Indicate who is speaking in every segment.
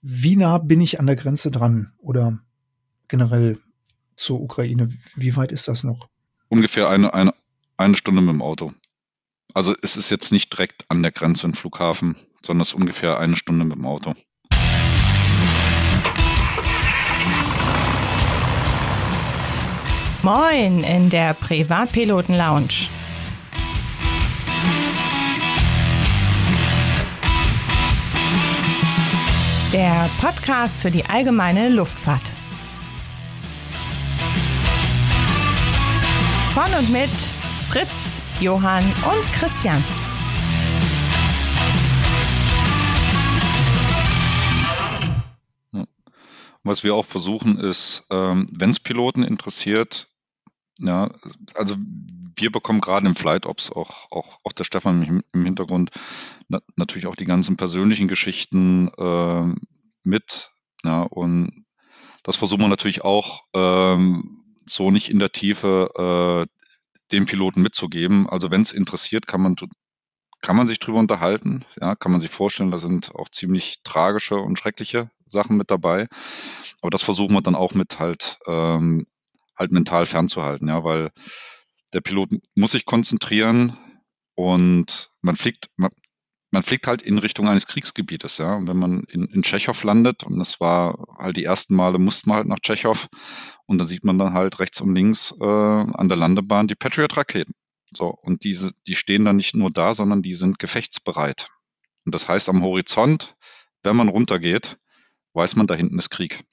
Speaker 1: Wie nah bin ich an der Grenze dran oder generell zur Ukraine? Wie weit ist das noch?
Speaker 2: Ungefähr eine, eine, eine Stunde mit dem Auto. Also es ist jetzt nicht direkt an der Grenze im Flughafen, sondern es ist ungefähr eine Stunde mit dem Auto.
Speaker 3: Moin in der Privatpiloten Lounge. Der Podcast für die allgemeine Luftfahrt. Von und mit Fritz, Johann und Christian.
Speaker 2: Was wir auch versuchen ist, ähm, wenn es Piloten interessiert, ja, also wir bekommen gerade im Flight Ops auch, auch, auch der Stefan im, Hintergrund na, natürlich auch die ganzen persönlichen Geschichten äh, mit. Ja, und das versuchen wir natürlich auch ähm, so nicht in der Tiefe äh, den Piloten mitzugeben. Also wenn es interessiert, kann man kann man sich drüber unterhalten. Ja, kann man sich vorstellen, da sind auch ziemlich tragische und schreckliche Sachen mit dabei. Aber das versuchen wir dann auch mit halt ähm, halt mental fernzuhalten, ja, weil der Pilot muss sich konzentrieren und man fliegt, man, man fliegt halt in Richtung eines Kriegsgebietes, ja. Und wenn man in, in Tschechow landet, und das war halt die ersten Male, musste man halt nach Tschechow, und da sieht man dann halt rechts und links äh, an der Landebahn die Patriot-Raketen. So, und diese, die stehen dann nicht nur da, sondern die sind gefechtsbereit. Und das heißt, am Horizont, wenn man runtergeht, weiß man, da hinten ist Krieg.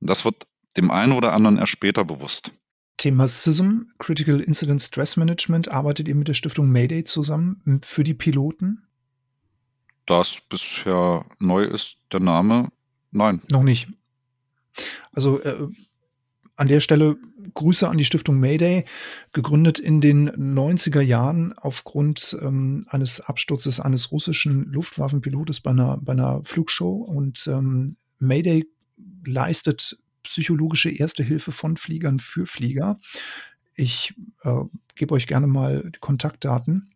Speaker 2: Und das wird dem einen oder anderen erst später bewusst.
Speaker 1: Thema SISM, Critical Incident Stress Management, arbeitet ihr mit der Stiftung Mayday zusammen für die Piloten?
Speaker 2: Das bisher neu ist, der Name, nein.
Speaker 1: Noch nicht. Also äh, an der Stelle Grüße an die Stiftung Mayday, gegründet in den 90er Jahren aufgrund ähm, eines Absturzes eines russischen Luftwaffenpilotes bei einer, bei einer Flugshow. Und ähm, Mayday leistet psychologische Erste Hilfe von Fliegern für Flieger. Ich äh, gebe euch gerne mal die Kontaktdaten.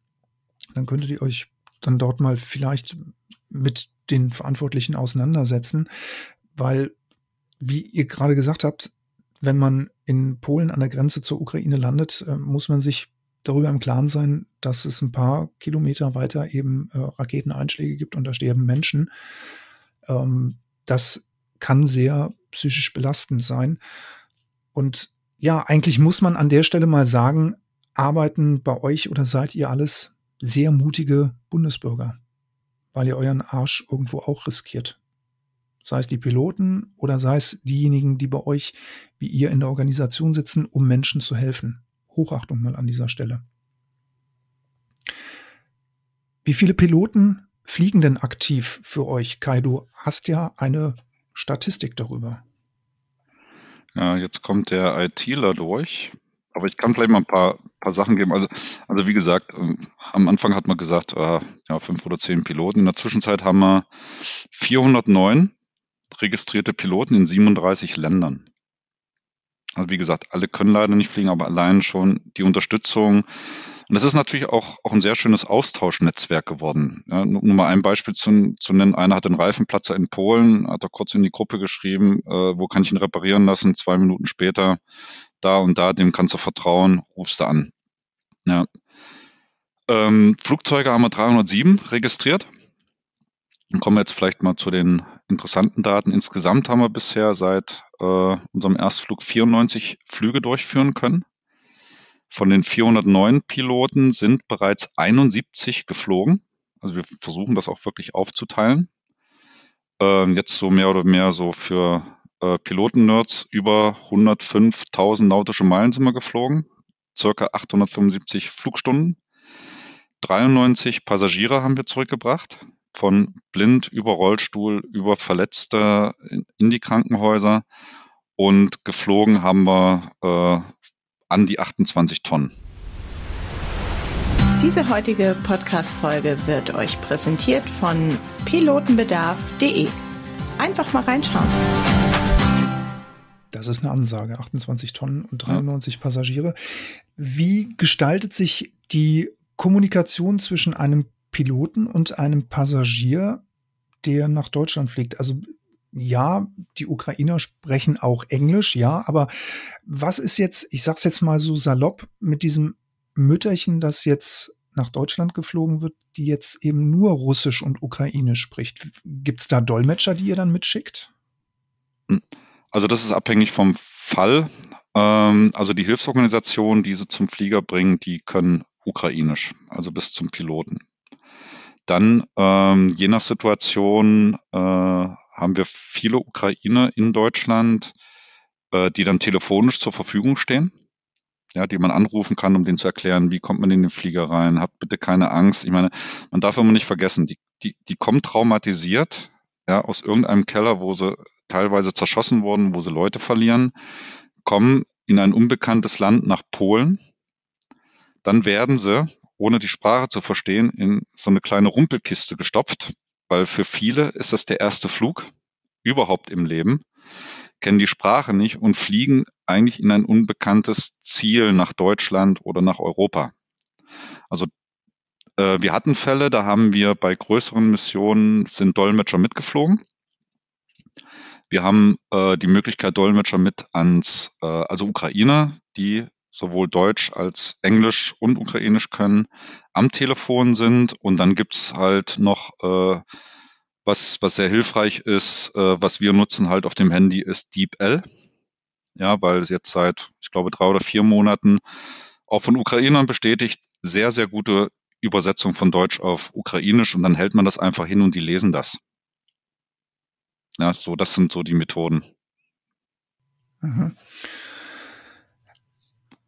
Speaker 1: Dann könntet ihr euch dann dort mal vielleicht mit den Verantwortlichen auseinandersetzen, weil, wie ihr gerade gesagt habt, wenn man in Polen an der Grenze zur Ukraine landet, äh, muss man sich darüber im Klaren sein, dass es ein paar Kilometer weiter eben äh, Raketeneinschläge gibt und da sterben Menschen. Ähm, das kann sehr psychisch belastend sein. Und ja, eigentlich muss man an der Stelle mal sagen, arbeiten bei euch oder seid ihr alles sehr mutige Bundesbürger, weil ihr euren Arsch irgendwo auch riskiert. Sei es die Piloten oder sei es diejenigen, die bei euch wie ihr in der Organisation sitzen, um Menschen zu helfen. Hochachtung mal an dieser Stelle. Wie viele Piloten fliegen denn aktiv für euch? Kai, du hast ja eine Statistik darüber.
Speaker 2: Ja, jetzt kommt der ITler durch. Aber ich kann vielleicht mal ein paar, paar Sachen geben. Also, also wie gesagt, ähm, am Anfang hat man gesagt, äh, ja, fünf oder zehn Piloten. In der Zwischenzeit haben wir 409 registrierte Piloten in 37 Ländern. Also wie gesagt, alle können leider nicht fliegen, aber allein schon die Unterstützung. Und das ist natürlich auch, auch ein sehr schönes Austauschnetzwerk geworden. Ja, nur mal ein Beispiel zu, zu nennen. Einer hat einen Reifenplatzer in Polen, hat er kurz in die Gruppe geschrieben, äh, wo kann ich ihn reparieren lassen? Zwei Minuten später, da und da, dem kannst du vertrauen, rufst du an. Ja. Ähm, Flugzeuge haben wir 307 registriert. Dann kommen wir jetzt vielleicht mal zu den interessanten Daten. Insgesamt haben wir bisher seit äh, unserem Erstflug 94 Flüge durchführen können. Von den 409 Piloten sind bereits 71 geflogen. Also wir versuchen das auch wirklich aufzuteilen. Äh, jetzt so mehr oder mehr so für äh, Piloten-Nerds über 105.000 nautische Meilen sind wir geflogen. Circa 875 Flugstunden. 93 Passagiere haben wir zurückgebracht von blind über Rollstuhl, über Verletzte in die Krankenhäuser und geflogen haben wir äh, an die 28 Tonnen.
Speaker 3: Diese heutige Podcast-Folge wird euch präsentiert von pilotenbedarf.de. Einfach mal reinschauen.
Speaker 1: Das ist eine Ansage. 28 Tonnen und 93 ja. Passagiere. Wie gestaltet sich die Kommunikation zwischen einem Piloten und einem Passagier, der nach Deutschland fliegt. Also ja, die Ukrainer sprechen auch Englisch, ja, aber was ist jetzt, ich sag's jetzt mal so salopp, mit diesem Mütterchen, das jetzt nach Deutschland geflogen wird, die jetzt eben nur Russisch und Ukrainisch spricht? Gibt's da Dolmetscher, die ihr dann mitschickt?
Speaker 2: Also das ist abhängig vom Fall. Ähm, also die Hilfsorganisationen, die sie zum Flieger bringen, die können Ukrainisch, also bis zum Piloten. Dann, ähm, je nach Situation, äh, haben wir viele Ukrainer in Deutschland, äh, die dann telefonisch zur Verfügung stehen, ja, die man anrufen kann, um denen zu erklären, wie kommt man in den Flieger rein, habt bitte keine Angst. Ich meine, man darf immer nicht vergessen, die, die, die kommen traumatisiert, ja, aus irgendeinem Keller, wo sie teilweise zerschossen wurden, wo sie Leute verlieren, kommen in ein unbekanntes Land nach Polen, dann werden sie ohne die Sprache zu verstehen, in so eine kleine Rumpelkiste gestopft, weil für viele ist das der erste Flug überhaupt im Leben, kennen die Sprache nicht und fliegen eigentlich in ein unbekanntes Ziel nach Deutschland oder nach Europa. Also äh, wir hatten Fälle, da haben wir bei größeren Missionen sind Dolmetscher mitgeflogen. Wir haben äh, die Möglichkeit, Dolmetscher mit ans, äh, also Ukrainer, die sowohl Deutsch als Englisch und Ukrainisch können, am Telefon sind. Und dann gibt's halt noch, äh, was, was sehr hilfreich ist, äh, was wir nutzen halt auf dem Handy, ist DeepL. Ja, weil es jetzt seit, ich glaube, drei oder vier Monaten auch von Ukrainern bestätigt, sehr, sehr gute Übersetzung von Deutsch auf Ukrainisch und dann hält man das einfach hin und die lesen das. Ja, so, das sind so die Methoden.
Speaker 1: Mhm.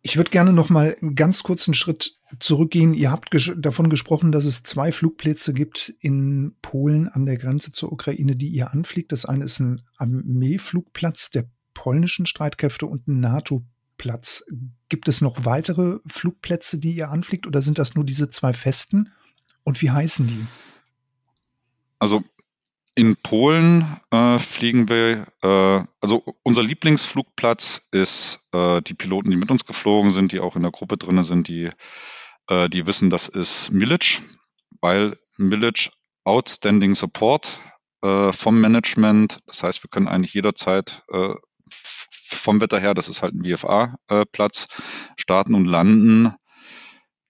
Speaker 1: Ich würde gerne noch mal einen ganz kurzen Schritt zurückgehen. Ihr habt ges davon gesprochen, dass es zwei Flugplätze gibt in Polen an der Grenze zur Ukraine, die ihr anfliegt. Das eine ist ein Armeeflugplatz der polnischen Streitkräfte und ein NATO-Platz. Gibt es noch weitere Flugplätze, die ihr anfliegt oder sind das nur diese zwei festen? Und wie heißen die?
Speaker 2: Also in Polen äh, fliegen wir, äh, also unser Lieblingsflugplatz ist äh, die Piloten, die mit uns geflogen sind, die auch in der Gruppe drin sind, die, äh, die wissen, das ist Milic, weil Milic Outstanding Support äh, vom Management, das heißt, wir können eigentlich jederzeit äh, vom Wetter her, das ist halt ein VFA-Platz, starten und landen.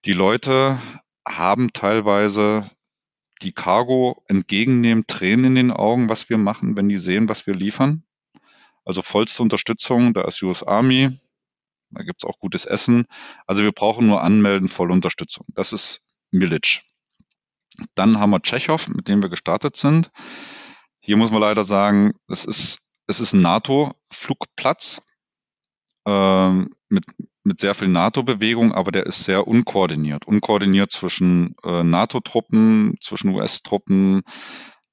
Speaker 2: Die Leute haben teilweise die Cargo entgegennehmen, Tränen in den Augen, was wir machen, wenn die sehen, was wir liefern. Also vollste Unterstützung, da ist US Army, da gibt's auch gutes Essen. Also wir brauchen nur anmelden, volle Unterstützung. Das ist Milic. Dann haben wir Tschechow, mit dem wir gestartet sind. Hier muss man leider sagen, es ist, es ist ein NATO-Flugplatz ähm, mit, mit sehr viel NATO-Bewegung, aber der ist sehr unkoordiniert. Unkoordiniert zwischen äh, NATO-Truppen, zwischen US-Truppen,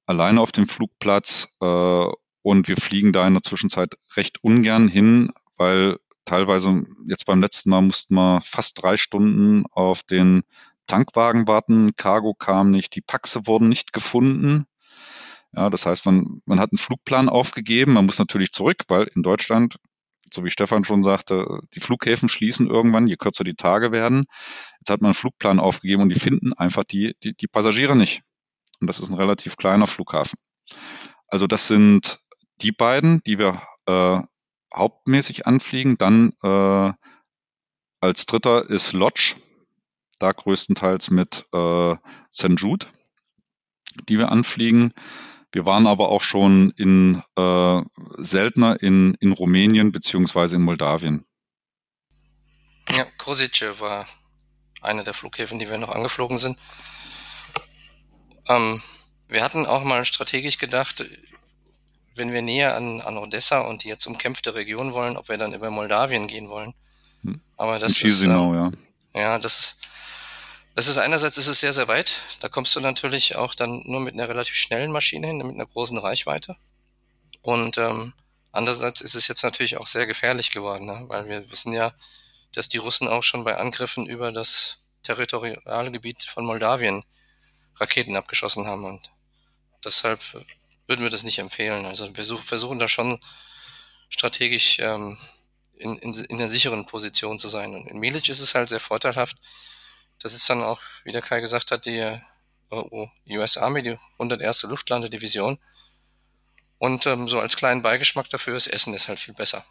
Speaker 2: alleine auf dem Flugplatz. Äh, und wir fliegen da in der Zwischenzeit recht ungern hin, weil teilweise jetzt beim letzten Mal mussten wir fast drei Stunden auf den Tankwagen warten. Cargo kam nicht, die Paxe wurden nicht gefunden. Ja, das heißt, man, man hat einen Flugplan aufgegeben. Man muss natürlich zurück, weil in Deutschland so wie Stefan schon sagte, die Flughäfen schließen irgendwann, je kürzer die Tage werden. Jetzt hat man einen Flugplan aufgegeben und die finden einfach die, die, die Passagiere nicht. Und das ist ein relativ kleiner Flughafen. Also das sind die beiden, die wir äh, hauptmäßig anfliegen. Dann äh, als dritter ist Lodge, da größtenteils mit äh, St. Jude, die wir anfliegen. Wir waren aber auch schon in äh, seltener in, in Rumänien beziehungsweise in Moldawien.
Speaker 4: Ja, Kosice war einer der Flughäfen, die wir noch angeflogen sind. Ähm, wir hatten auch mal strategisch gedacht, wenn wir näher an, an Odessa und die jetzt umkämpfte Region wollen, ob wir dann über Moldawien gehen wollen.
Speaker 2: Hm.
Speaker 4: Aber das ist, äh, ja. ja, das ist das ist einerseits ist es sehr, sehr weit. Da kommst du natürlich auch dann nur mit einer relativ schnellen Maschine hin, mit einer großen Reichweite. Und ähm, andererseits ist es jetzt natürlich auch sehr gefährlich geworden, ne? weil wir wissen ja, dass die Russen auch schon bei Angriffen über das territoriale Gebiet von Moldawien Raketen abgeschossen haben. Und deshalb würden wir das nicht empfehlen. Also wir versuchen da schon strategisch ähm, in, in, in einer sicheren Position zu sein. Und in Milic ist es halt sehr vorteilhaft, das ist dann auch, wie der Kai gesagt hat, die US Army, die 101. Luftlandedivision. Und ähm, so als kleinen Beigeschmack dafür, das Essen ist halt viel besser.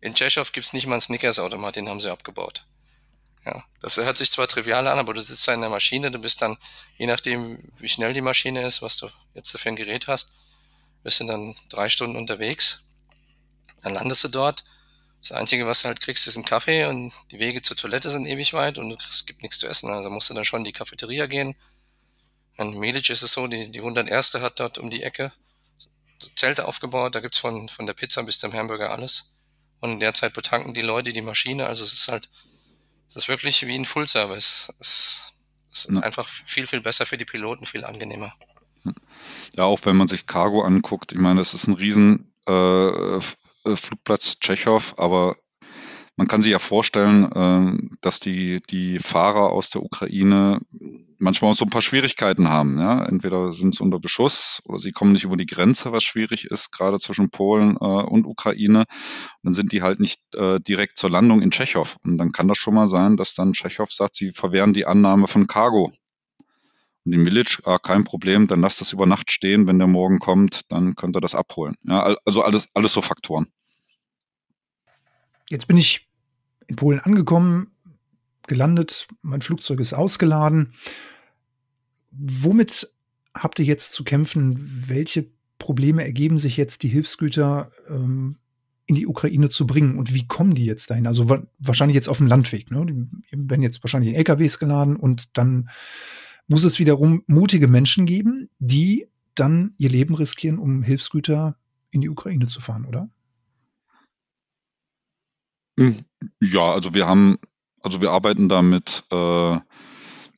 Speaker 4: In Tschechow gibt's nicht mal einen Snickers-Automat, den haben sie abgebaut. Ja, das hört sich zwar trivial an, aber du sitzt da in der Maschine, du bist dann, je nachdem, wie schnell die Maschine ist, was du jetzt für ein Gerät hast, bist du dann drei Stunden unterwegs. Dann landest du dort. Das Einzige, was du halt kriegst, ist ein Kaffee und die Wege zur Toilette sind ewig weit und es gibt nichts zu essen. Also musst du dann schon in die Cafeteria gehen. In Medic ist es so, die, die 101. hat dort um die Ecke Zelte aufgebaut. Da gibt's von, von der Pizza bis zum Hamburger alles. Und in der Zeit betanken die Leute die Maschine. Also es ist halt, es ist wirklich wie ein Full-Service. Es ist ja. einfach viel, viel besser für die Piloten, viel angenehmer.
Speaker 2: Ja, auch wenn man sich Cargo anguckt, ich meine, das ist ein riesen äh, Flugplatz Tschechow, aber man kann sich ja vorstellen, äh, dass die, die Fahrer aus der Ukraine manchmal auch so ein paar Schwierigkeiten haben. Ja? Entweder sind sie unter Beschuss oder sie kommen nicht über die Grenze, was schwierig ist, gerade zwischen Polen äh, und Ukraine. dann sind die halt nicht äh, direkt zur Landung in Tschechow. Und dann kann das schon mal sein, dass dann Tschechow sagt, sie verwehren die Annahme von Cargo. Und die Village, ah, kein Problem, dann lasst das über Nacht stehen, wenn der morgen kommt, dann könnt ihr das abholen. Ja, also alles, alles so Faktoren.
Speaker 1: Jetzt bin ich in Polen angekommen, gelandet, mein Flugzeug ist ausgeladen. Womit habt ihr jetzt zu kämpfen? Welche Probleme ergeben sich jetzt, die Hilfsgüter ähm, in die Ukraine zu bringen? Und wie kommen die jetzt dahin? Also wa wahrscheinlich jetzt auf dem Landweg. Ne? Die werden jetzt wahrscheinlich in LKWs geladen und dann muss es wiederum mutige Menschen geben, die dann ihr Leben riskieren, um Hilfsgüter in die Ukraine zu fahren, oder?
Speaker 2: Ja, also wir haben, also wir arbeiten damit, äh,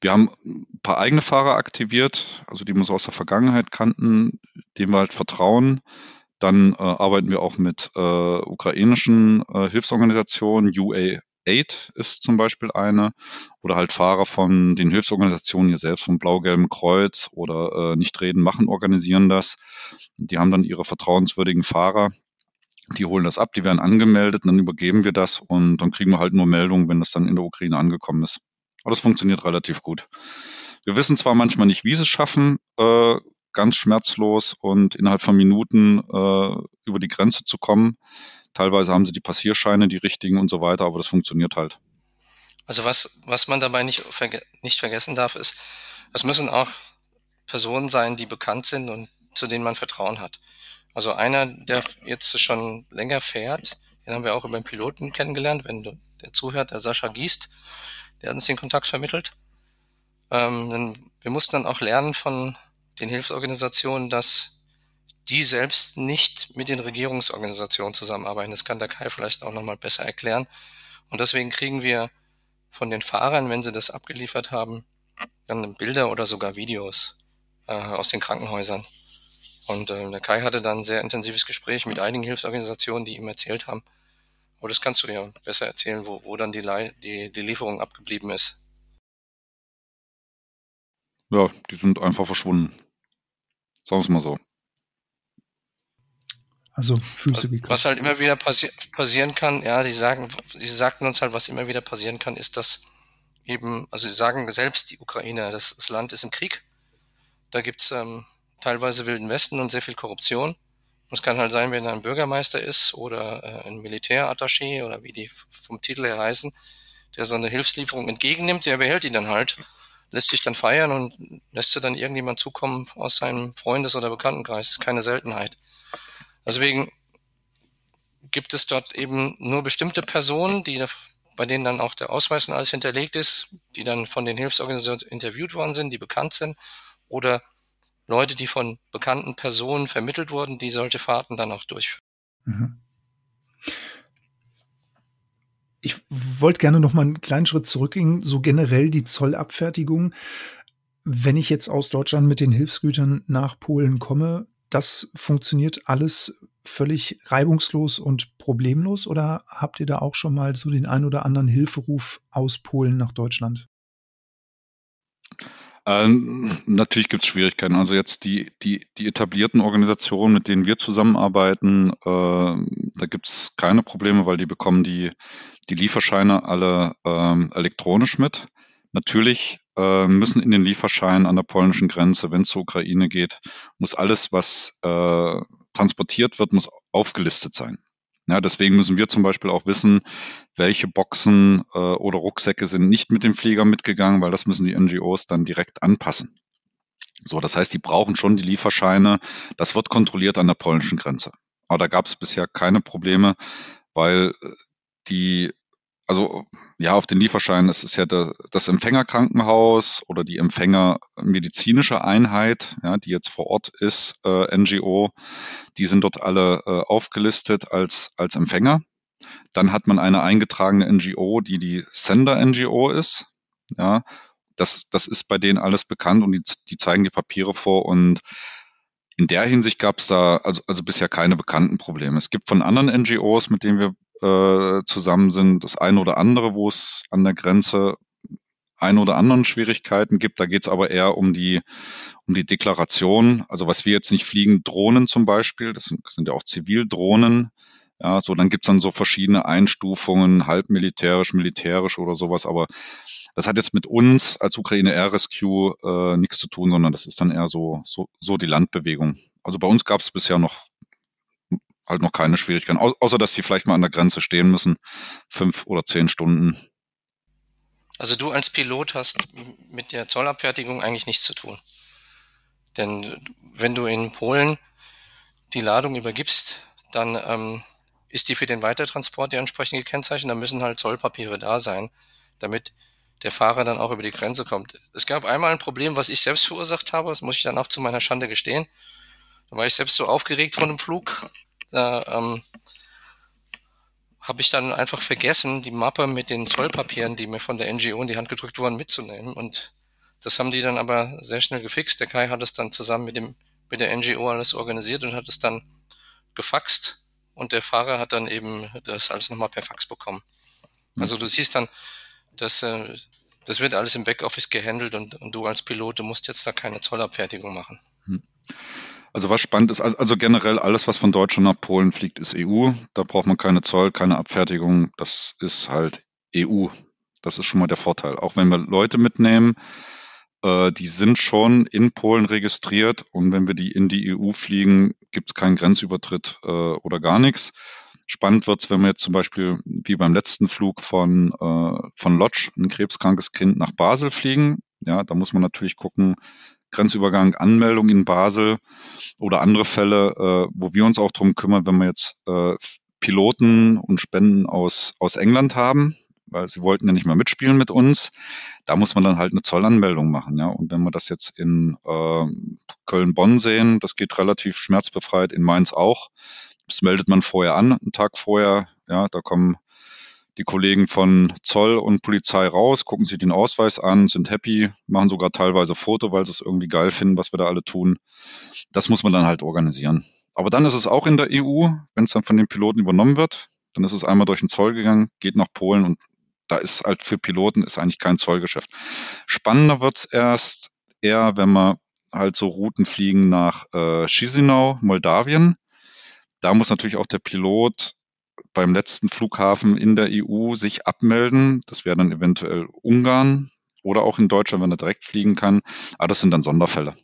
Speaker 2: wir haben ein paar eigene Fahrer aktiviert, also die wir so aus der Vergangenheit kannten, denen wir halt vertrauen. Dann äh, arbeiten wir auch mit äh, ukrainischen äh, Hilfsorganisationen. UA8 ist zum Beispiel eine. Oder halt Fahrer von den Hilfsorganisationen hier selbst, vom Blau-Gelben Kreuz oder äh, Nicht reden, machen, organisieren das. Die haben dann ihre vertrauenswürdigen Fahrer, die holen das ab, die werden angemeldet, dann übergeben wir das und dann kriegen wir halt nur Meldungen, wenn das dann in der Ukraine angekommen ist. Aber das funktioniert relativ gut. Wir wissen zwar manchmal nicht, wie sie es schaffen, äh, ganz schmerzlos und innerhalb von Minuten äh, über die Grenze zu kommen. Teilweise haben sie die Passierscheine, die richtigen und so weiter, aber das funktioniert halt.
Speaker 4: Also was, was man dabei nicht, verge nicht vergessen darf, ist, es müssen auch Personen sein, die bekannt sind und zu denen man Vertrauen hat. Also einer, der jetzt schon länger fährt, den haben wir auch über den Piloten kennengelernt, wenn der zuhört, der Sascha Giest, der hat uns den Kontakt vermittelt. Ähm, wir mussten dann auch lernen von den Hilfsorganisationen, dass die selbst nicht mit den Regierungsorganisationen zusammenarbeiten. Das kann der Kai vielleicht auch nochmal besser erklären. Und deswegen kriegen wir von den Fahrern, wenn sie das abgeliefert haben, dann Bilder oder sogar Videos äh, aus den Krankenhäusern. Und äh, der Kai hatte dann ein sehr intensives Gespräch mit einigen Hilfsorganisationen, die ihm erzählt haben. Aber das kannst du dir besser erzählen, wo, wo dann die, die, die Lieferung abgeblieben ist.
Speaker 2: Ja, die sind einfach verschwunden. Sagen wir es mal so.
Speaker 1: Also Füße
Speaker 4: also, Was halt immer wieder passi passieren kann, ja, die sagen, sie sagten uns halt, was immer wieder passieren kann, ist, dass eben, also sie sagen selbst, die Ukraine, das, das Land ist im Krieg. Da gibt's ähm, teilweise Wilden Westen und sehr viel Korruption. Und es kann halt sein, wenn er ein Bürgermeister ist oder äh, ein Militärattaché oder wie die vom Titel her heißen, der so eine Hilfslieferung entgegennimmt, der behält die dann halt, lässt sich dann feiern und lässt sie dann irgendjemand zukommen aus seinem Freundes- oder Bekanntenkreis. Das ist keine Seltenheit. Deswegen gibt es dort eben nur bestimmte Personen, die, bei denen dann auch der Ausweis und alles hinterlegt ist, die dann von den Hilfsorganisationen interviewt worden sind, die bekannt sind oder Leute, die von bekannten Personen vermittelt wurden, die solche Fahrten dann auch durchführen. Mhm.
Speaker 1: Ich wollte gerne noch mal einen kleinen Schritt zurückgehen, so generell die Zollabfertigung. Wenn ich jetzt aus Deutschland mit den Hilfsgütern nach Polen komme, das funktioniert alles völlig reibungslos und problemlos oder habt ihr da auch schon mal so den ein oder anderen Hilferuf aus Polen nach Deutschland?
Speaker 2: Ähm, natürlich gibt es Schwierigkeiten. Also jetzt die, die, die etablierten Organisationen, mit denen wir zusammenarbeiten, äh, da gibt es keine Probleme, weil die bekommen die, die Lieferscheine alle ähm, elektronisch mit. Natürlich äh, müssen in den Lieferscheinen an der polnischen Grenze, wenn es zur Ukraine geht, muss alles, was äh, transportiert wird, muss aufgelistet sein. Ja, deswegen müssen wir zum Beispiel auch wissen, welche Boxen äh, oder Rucksäcke sind nicht mit dem Flieger mitgegangen, weil das müssen die NGOs dann direkt anpassen. So, das heißt, die brauchen schon die Lieferscheine. Das wird kontrolliert an der polnischen Grenze. Aber da gab es bisher keine Probleme, weil äh, die also ja, auf den Lieferschein, es ist ja der, das Empfängerkrankenhaus oder die Empfängermedizinische Einheit, ja, die jetzt vor Ort ist, äh, NGO, die sind dort alle äh, aufgelistet als, als Empfänger. Dann hat man eine eingetragene NGO, die die Sender-NGO ist. Ja, das, das ist bei denen alles bekannt und die, die zeigen die Papiere vor und in der Hinsicht gab es da also, also bisher keine bekannten Probleme. Es gibt von anderen NGOs, mit denen wir äh, zusammen sind, das eine oder andere, wo es an der Grenze ein oder anderen Schwierigkeiten gibt. Da geht es aber eher um die, um die Deklaration. Also was wir jetzt nicht fliegen, Drohnen zum Beispiel, das sind, sind ja auch Zivildrohnen. Ja, so dann gibt's dann so verschiedene Einstufungen, halb militärisch, militärisch oder sowas, aber das hat jetzt mit uns als Ukraine Air Rescue äh, nichts zu tun, sondern das ist dann eher so, so, so die Landbewegung. Also bei uns gab es bisher noch halt noch keine Schwierigkeiten, Au außer dass sie vielleicht mal an der Grenze stehen müssen, fünf oder zehn Stunden.
Speaker 4: Also du als Pilot hast mit der Zollabfertigung eigentlich nichts zu tun. Denn wenn du in Polen die Ladung übergibst, dann ähm, ist die für den Weitertransport ja entsprechend gekennzeichnet. Da müssen halt Zollpapiere da sein, damit der Fahrer dann auch über die Grenze kommt. Es gab einmal ein Problem, was ich selbst verursacht habe, das muss ich dann auch zu meiner Schande gestehen. Da war ich selbst so aufgeregt von dem Flug, da ähm, habe ich dann einfach vergessen, die Mappe mit den Zollpapieren, die mir von der NGO in die Hand gedrückt wurden, mitzunehmen. Und das haben die dann aber sehr schnell gefixt. Der Kai hat es dann zusammen mit dem mit der NGO alles organisiert und hat es dann gefaxt und der Fahrer hat dann eben das alles nochmal per Fax bekommen. Hm. Also du siehst dann, dass äh, das wird alles im Backoffice gehandelt und, und du als Pilot, du musst jetzt da keine Zollabfertigung machen. Hm.
Speaker 2: Also was spannend ist, also generell alles, was von Deutschland nach Polen fliegt, ist EU. Da braucht man keine Zoll, keine Abfertigung. Das ist halt EU. Das ist schon mal der Vorteil. Auch wenn wir Leute mitnehmen, äh, die sind schon in Polen registriert und wenn wir die in die EU fliegen, gibt es keinen Grenzübertritt äh, oder gar nichts. Spannend wird's, wenn wir jetzt zum Beispiel wie beim letzten Flug von, äh, von Lodge, ein krebskrankes Kind nach Basel fliegen. Ja, da muss man natürlich gucken, Grenzübergang Anmeldung in Basel oder andere Fälle, äh, wo wir uns auch drum kümmern, wenn wir jetzt äh, Piloten und Spenden aus, aus England haben, weil sie wollten ja nicht mehr mitspielen mit uns. Da muss man dann halt eine Zollanmeldung machen, ja. Und wenn wir das jetzt in äh, Köln-Bonn sehen, das geht relativ schmerzbefreit, in Mainz auch. Das meldet man vorher an, einen Tag vorher, ja, da kommen die Kollegen von Zoll und Polizei raus, gucken sich den Ausweis an, sind happy, machen sogar teilweise Foto, weil sie es irgendwie geil finden, was wir da alle tun. Das muss man dann halt organisieren. Aber dann ist es auch in der EU, wenn es dann von den Piloten übernommen wird, dann ist es einmal durch den Zoll gegangen, geht nach Polen und da ist halt für Piloten ist eigentlich kein Zollgeschäft. Spannender wird's erst eher, wenn wir halt so Routen fliegen nach äh, Chisinau, Moldawien. Da muss natürlich auch der Pilot beim letzten Flughafen in der EU sich abmelden. Das wäre dann eventuell Ungarn oder auch in Deutschland, wenn er direkt fliegen kann. Aber das sind dann Sonderfälle.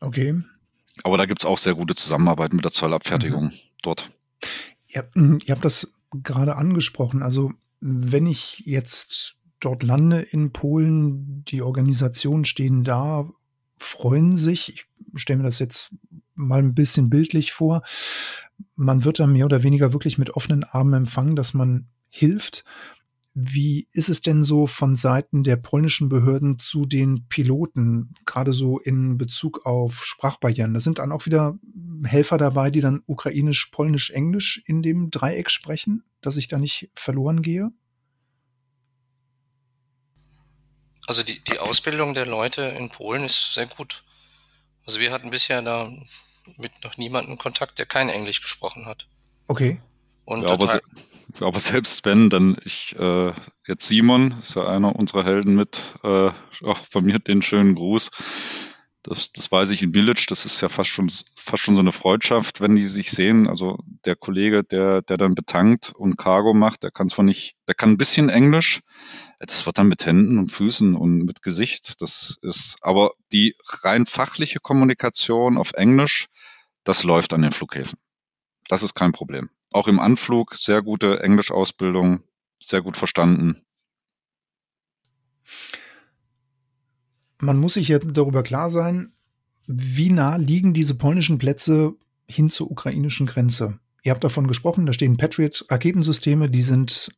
Speaker 1: Okay.
Speaker 2: Aber da gibt es auch sehr gute Zusammenarbeit mit der Zollabfertigung mhm. dort.
Speaker 1: Ja, hm, ihr habt das gerade angesprochen. Also wenn ich jetzt dort lande in Polen, die Organisationen stehen da, freuen sich. Ich stelle mir das jetzt mal ein bisschen bildlich vor man wird da mehr oder weniger wirklich mit offenen Armen empfangen, dass man hilft. Wie ist es denn so von Seiten der polnischen Behörden zu den Piloten, gerade so in Bezug auf Sprachbarrieren? Da sind dann auch wieder Helfer dabei, die dann ukrainisch, polnisch, englisch in dem Dreieck sprechen, dass ich da nicht verloren gehe?
Speaker 4: Also die, die Ausbildung der Leute in Polen ist sehr gut. Also wir hatten bisher da mit noch niemandem Kontakt, der kein Englisch gesprochen hat.
Speaker 1: Okay.
Speaker 2: Und ja, aber, se aber, selbst wenn, dann ich, äh, jetzt Simon, ist ja einer unserer Helden mit, äh, auch von mir den schönen Gruß. Das, das weiß ich in Village, das ist ja fast schon, fast schon so eine Freundschaft, wenn die sich sehen. Also der Kollege, der, der dann betankt und Cargo macht, der kann zwar nicht, der kann ein bisschen Englisch, das wird dann mit Händen und Füßen und mit Gesicht. Das ist, aber die rein fachliche Kommunikation auf Englisch, das läuft an den Flughäfen. Das ist kein Problem. Auch im Anflug sehr gute Englischausbildung, sehr gut verstanden.
Speaker 1: Man muss sich ja darüber klar sein, wie nah liegen diese polnischen Plätze hin zur ukrainischen Grenze. Ihr habt davon gesprochen, da stehen Patriot-Raketensysteme, die sind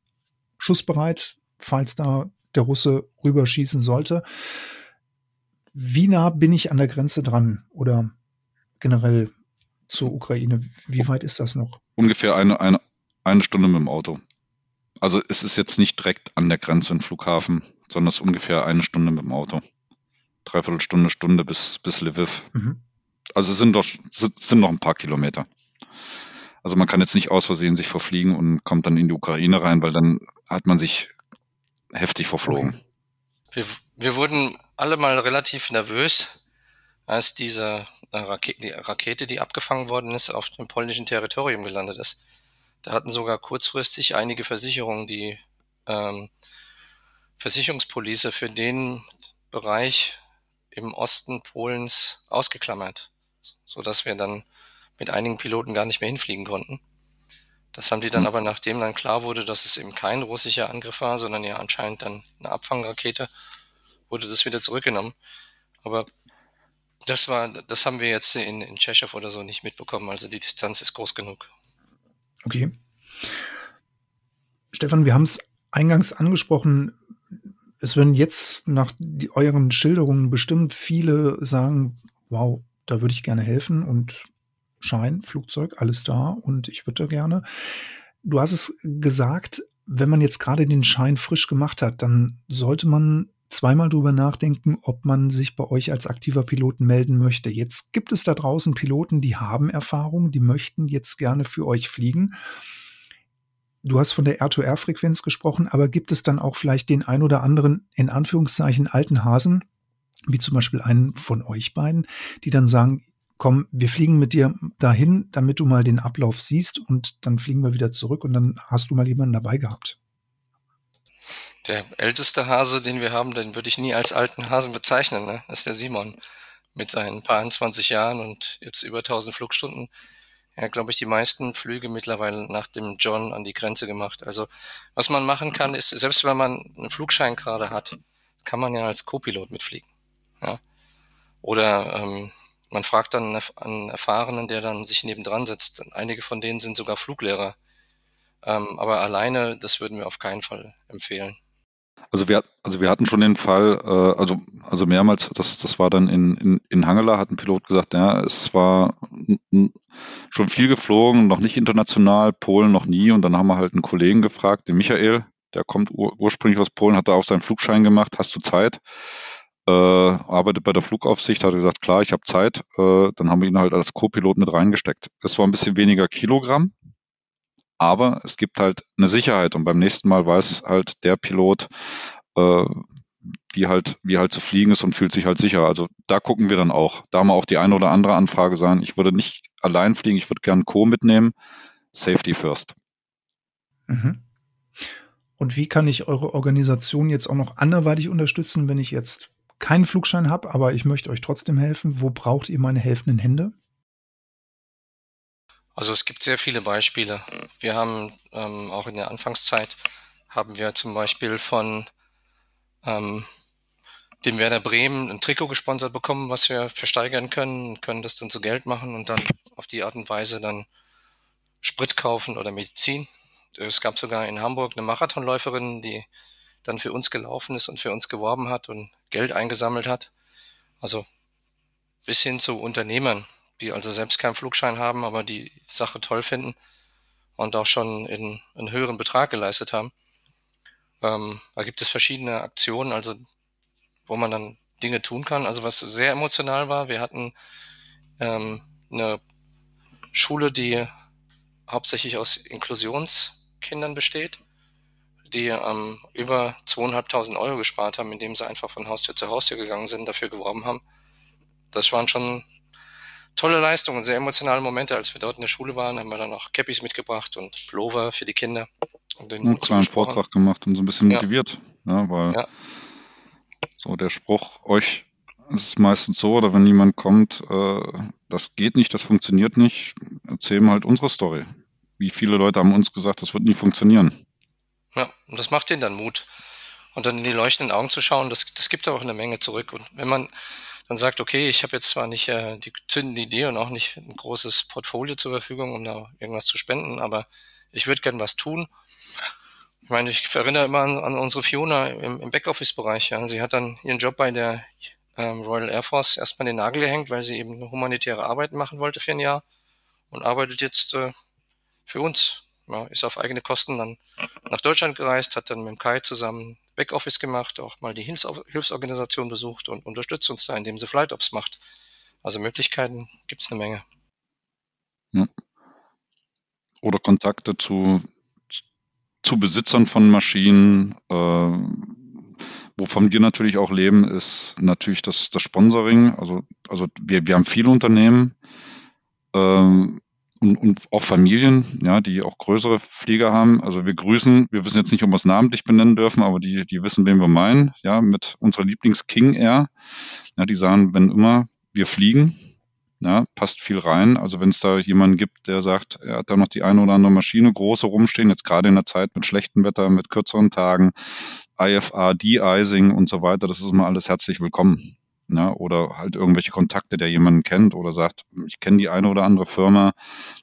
Speaker 1: schussbereit, falls da der Russe rüberschießen sollte. Wie nah bin ich an der Grenze dran oder generell zur Ukraine? Wie weit ist das noch?
Speaker 2: Ungefähr eine, eine, eine Stunde mit dem Auto. Also es ist jetzt nicht direkt an der Grenze im Flughafen, sondern es ist ungefähr eine Stunde mit dem Auto. Dreiviertel Stunde, Stunde bis, bis Lviv. Mhm. Also es sind doch sind noch ein paar Kilometer. Also man kann jetzt nicht aus Versehen sich verfliegen und kommt dann in die Ukraine rein, weil dann hat man sich heftig verflogen.
Speaker 4: Wir, wir wurden alle mal relativ nervös, als diese äh, Rakete, die Rakete, die abgefangen worden ist, auf dem polnischen Territorium gelandet ist. Da hatten sogar kurzfristig einige Versicherungen die ähm, Versicherungspolice für den Bereich im Osten Polens ausgeklammert, so dass wir dann mit einigen Piloten gar nicht mehr hinfliegen konnten. Das haben die dann mhm. aber, nachdem dann klar wurde, dass es eben kein russischer Angriff war, sondern ja anscheinend dann eine Abfangrakete, wurde das wieder zurückgenommen. Aber das war, das haben wir jetzt in, in Tschechow oder so nicht mitbekommen. Also die Distanz ist groß genug.
Speaker 1: Okay. Stefan, wir haben es eingangs angesprochen. Es werden jetzt nach euren Schilderungen bestimmt viele sagen, wow, da würde ich gerne helfen und Schein, Flugzeug, alles da und ich würde gerne. Du hast es gesagt, wenn man jetzt gerade den Schein frisch gemacht hat, dann sollte man zweimal drüber nachdenken, ob man sich bei euch als aktiver Piloten melden möchte. Jetzt gibt es da draußen Piloten, die haben Erfahrung, die möchten jetzt gerne für euch fliegen. Du hast von der R2R-Frequenz gesprochen, aber gibt es dann auch vielleicht den ein oder anderen, in Anführungszeichen, alten Hasen, wie zum Beispiel einen von euch beiden, die dann sagen, komm, wir fliegen mit dir dahin, damit du mal den Ablauf siehst und dann fliegen wir wieder zurück und dann hast du mal jemanden dabei gehabt.
Speaker 4: Der älteste Hase, den wir haben, den würde ich nie als alten Hasen bezeichnen, ne? Das ist der Simon. Mit seinen paar 20 Jahren und jetzt über 1000 Flugstunden. Er hat, glaube ich, die meisten Flüge mittlerweile nach dem John an die Grenze gemacht. Also, was man machen kann, ist, selbst wenn man einen Flugschein gerade hat, kann man ja als Co-Pilot mitfliegen. Ja? Oder ähm, man fragt dann einen Erfahrenen, der dann sich nebendran setzt. Einige von denen sind sogar Fluglehrer. Ähm, aber alleine, das würden wir auf keinen Fall empfehlen.
Speaker 2: Also wir, also wir hatten schon den Fall, äh, also, also mehrmals, das, das war dann in, in, in Hangela, hat ein Pilot gesagt, ja, es war schon viel geflogen, noch nicht international, Polen noch nie. Und dann haben wir halt einen Kollegen gefragt, den Michael, der kommt ur ursprünglich aus Polen, hat da auch seinen Flugschein gemacht, hast du Zeit? Äh, arbeitet bei der Flugaufsicht, hat gesagt, klar, ich habe Zeit. Äh, dann haben wir ihn halt als Co-Pilot mit reingesteckt. Es war ein bisschen weniger Kilogramm, aber es gibt halt eine Sicherheit und beim nächsten Mal weiß halt der Pilot, äh, wie halt, wie halt zu fliegen ist und fühlt sich halt sicher. Also da gucken wir dann auch. Da haben wir auch die eine oder andere Anfrage sein. Ich würde nicht allein fliegen, ich würde gern Co mitnehmen. Safety first.
Speaker 1: Mhm. Und wie kann ich eure Organisation jetzt auch noch anderweitig unterstützen, wenn ich jetzt keinen Flugschein habe, aber ich möchte euch trotzdem helfen. Wo braucht ihr meine helfenden Hände?
Speaker 4: Also es gibt sehr viele Beispiele. Wir haben ähm, auch in der Anfangszeit haben wir zum Beispiel von ähm, dem Werder Bremen ein Trikot gesponsert bekommen, was wir versteigern können, können das dann zu Geld machen und dann auf die Art und Weise dann Sprit kaufen oder Medizin. Es gab sogar in Hamburg eine Marathonläuferin, die dann für uns gelaufen ist und für uns geworben hat und Geld eingesammelt hat. Also bis hin zu Unternehmern, die also selbst keinen Flugschein haben, aber die Sache toll finden und auch schon in einen höheren Betrag geleistet haben. Ähm, da gibt es verschiedene Aktionen, also wo man dann Dinge tun kann. Also was sehr emotional war, wir hatten ähm, eine Schule, die hauptsächlich aus Inklusionskindern besteht die ähm, über zweieinhalbtausend Euro gespart haben, indem sie einfach von Haustür zu Haustür gegangen sind, dafür geworben haben. Das waren schon tolle Leistungen, sehr emotionale Momente. Als wir dort in der Schule waren, haben wir dann auch Cappies mitgebracht und Pullover für die Kinder.
Speaker 2: einen kleinen Vortrag gemacht und so ein bisschen ja. motiviert. Ja, weil ja. so der Spruch, euch ist es meistens so, oder wenn jemand kommt, äh, das geht nicht, das funktioniert nicht, erzählen wir halt unsere Story. Wie viele Leute haben uns gesagt, das wird nie funktionieren.
Speaker 4: Ja, und das macht ihnen dann Mut. Und dann in die leuchtenden Augen zu schauen, das, das gibt auch eine Menge zurück. Und wenn man dann sagt, okay, ich habe jetzt zwar nicht äh, die zündende Idee und auch nicht ein großes Portfolio zur Verfügung, um da irgendwas zu spenden, aber ich würde gern was tun. Ich meine, ich erinnere immer an, an unsere Fiona im, im Backoffice-Bereich. Ja. Sie hat dann ihren Job bei der ähm, Royal Air Force erstmal den Nagel gehängt, weil sie eben humanitäre Arbeit machen wollte für ein Jahr und arbeitet jetzt äh, für uns. Ja, ist auf eigene Kosten dann nach Deutschland gereist, hat dann mit dem Kai zusammen Backoffice gemacht, auch mal die Hilfs Hilfsorganisation besucht und unterstützt uns da, indem sie Flight-Ops macht. Also Möglichkeiten gibt's eine Menge.
Speaker 2: Ja. Oder Kontakte zu, zu Besitzern von Maschinen, äh, wovon wir natürlich auch leben, ist natürlich das, das Sponsoring. Also, also wir, wir haben viele Unternehmen, ähm, und, und auch Familien, ja, die auch größere Flieger haben. Also wir grüßen, wir wissen jetzt nicht, ob wir es namentlich benennen dürfen, aber die, die wissen, wen wir meinen, ja, mit unserer Lieblings-King Air. Ja, die sagen, wenn immer wir fliegen, ja, passt viel rein. Also wenn es da jemanden gibt, der sagt, er hat da noch die eine oder andere Maschine, große rumstehen, jetzt gerade in der Zeit mit schlechtem Wetter, mit kürzeren Tagen, IFA, De-Icing und so weiter, das ist immer alles herzlich willkommen ja, oder halt irgendwelche Kontakte, der jemanden kennt oder sagt, ich kenne die eine oder andere Firma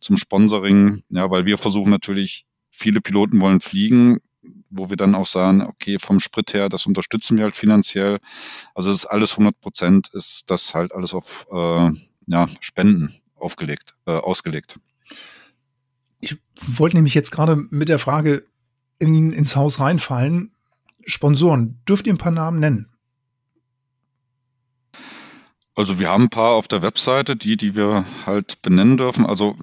Speaker 2: zum Sponsoring, ja, weil wir versuchen natürlich, viele Piloten wollen fliegen, wo wir dann auch sagen, okay, vom Sprit her, das unterstützen wir halt finanziell. Also es ist alles 100 Prozent, ist das halt alles auf äh, ja, Spenden aufgelegt, äh, ausgelegt.
Speaker 1: Ich wollte nämlich jetzt gerade mit der Frage in, ins Haus reinfallen. Sponsoren, dürft ihr ein paar Namen nennen?
Speaker 2: Also wir haben ein paar auf der Webseite, die, die wir halt benennen dürfen. Also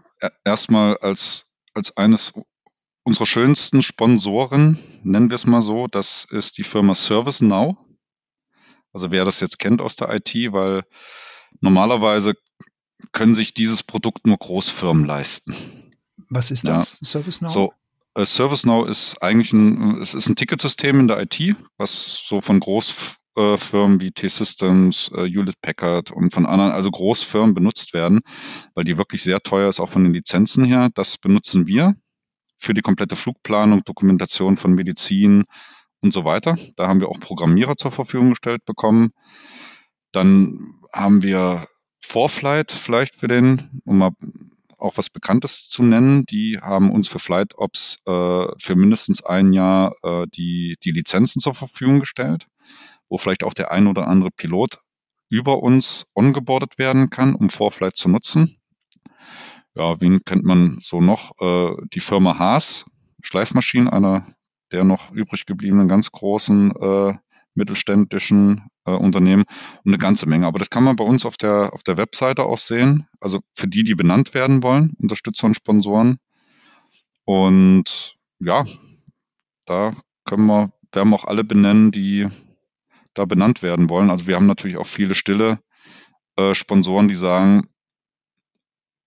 Speaker 2: erstmal als, als eines unserer schönsten Sponsoren, nennen wir es mal so, das ist die Firma ServiceNow. Also wer das jetzt kennt aus der IT, weil normalerweise können sich dieses Produkt nur Großfirmen leisten.
Speaker 1: Was ist das, ja. ServiceNow?
Speaker 2: So, äh, ServiceNow ist eigentlich ein, es ist ein Ticketsystem in der IT, was so von Groß, äh, Firmen wie T-Systems, äh, Hewlett Packard und von anderen, also Großfirmen benutzt werden, weil die wirklich sehr teuer ist, auch von den Lizenzen her. Das benutzen wir für die komplette Flugplanung, Dokumentation von Medizin und so weiter. Da haben wir auch Programmierer zur Verfügung gestellt bekommen. Dann haben wir Vorflight vielleicht für den, um mal auch was Bekanntes zu nennen. Die haben uns für Flight Ops äh, für mindestens ein Jahr äh, die, die Lizenzen zur Verfügung gestellt wo vielleicht auch der ein oder andere Pilot über uns ongeboardet werden kann, um Vorflight zu nutzen. Ja, wen kennt man so noch? Äh, die Firma Haas, Schleifmaschinen, einer der noch übrig gebliebenen ganz großen äh, mittelständischen äh, Unternehmen und eine ganze Menge. Aber das kann man bei uns auf der, auf der Webseite auch sehen. Also für die, die benannt werden wollen, Unterstützer und Sponsoren. Und ja, da können wir, werden wir auch alle benennen, die da benannt werden wollen. Also wir haben natürlich auch viele stille äh, Sponsoren, die sagen,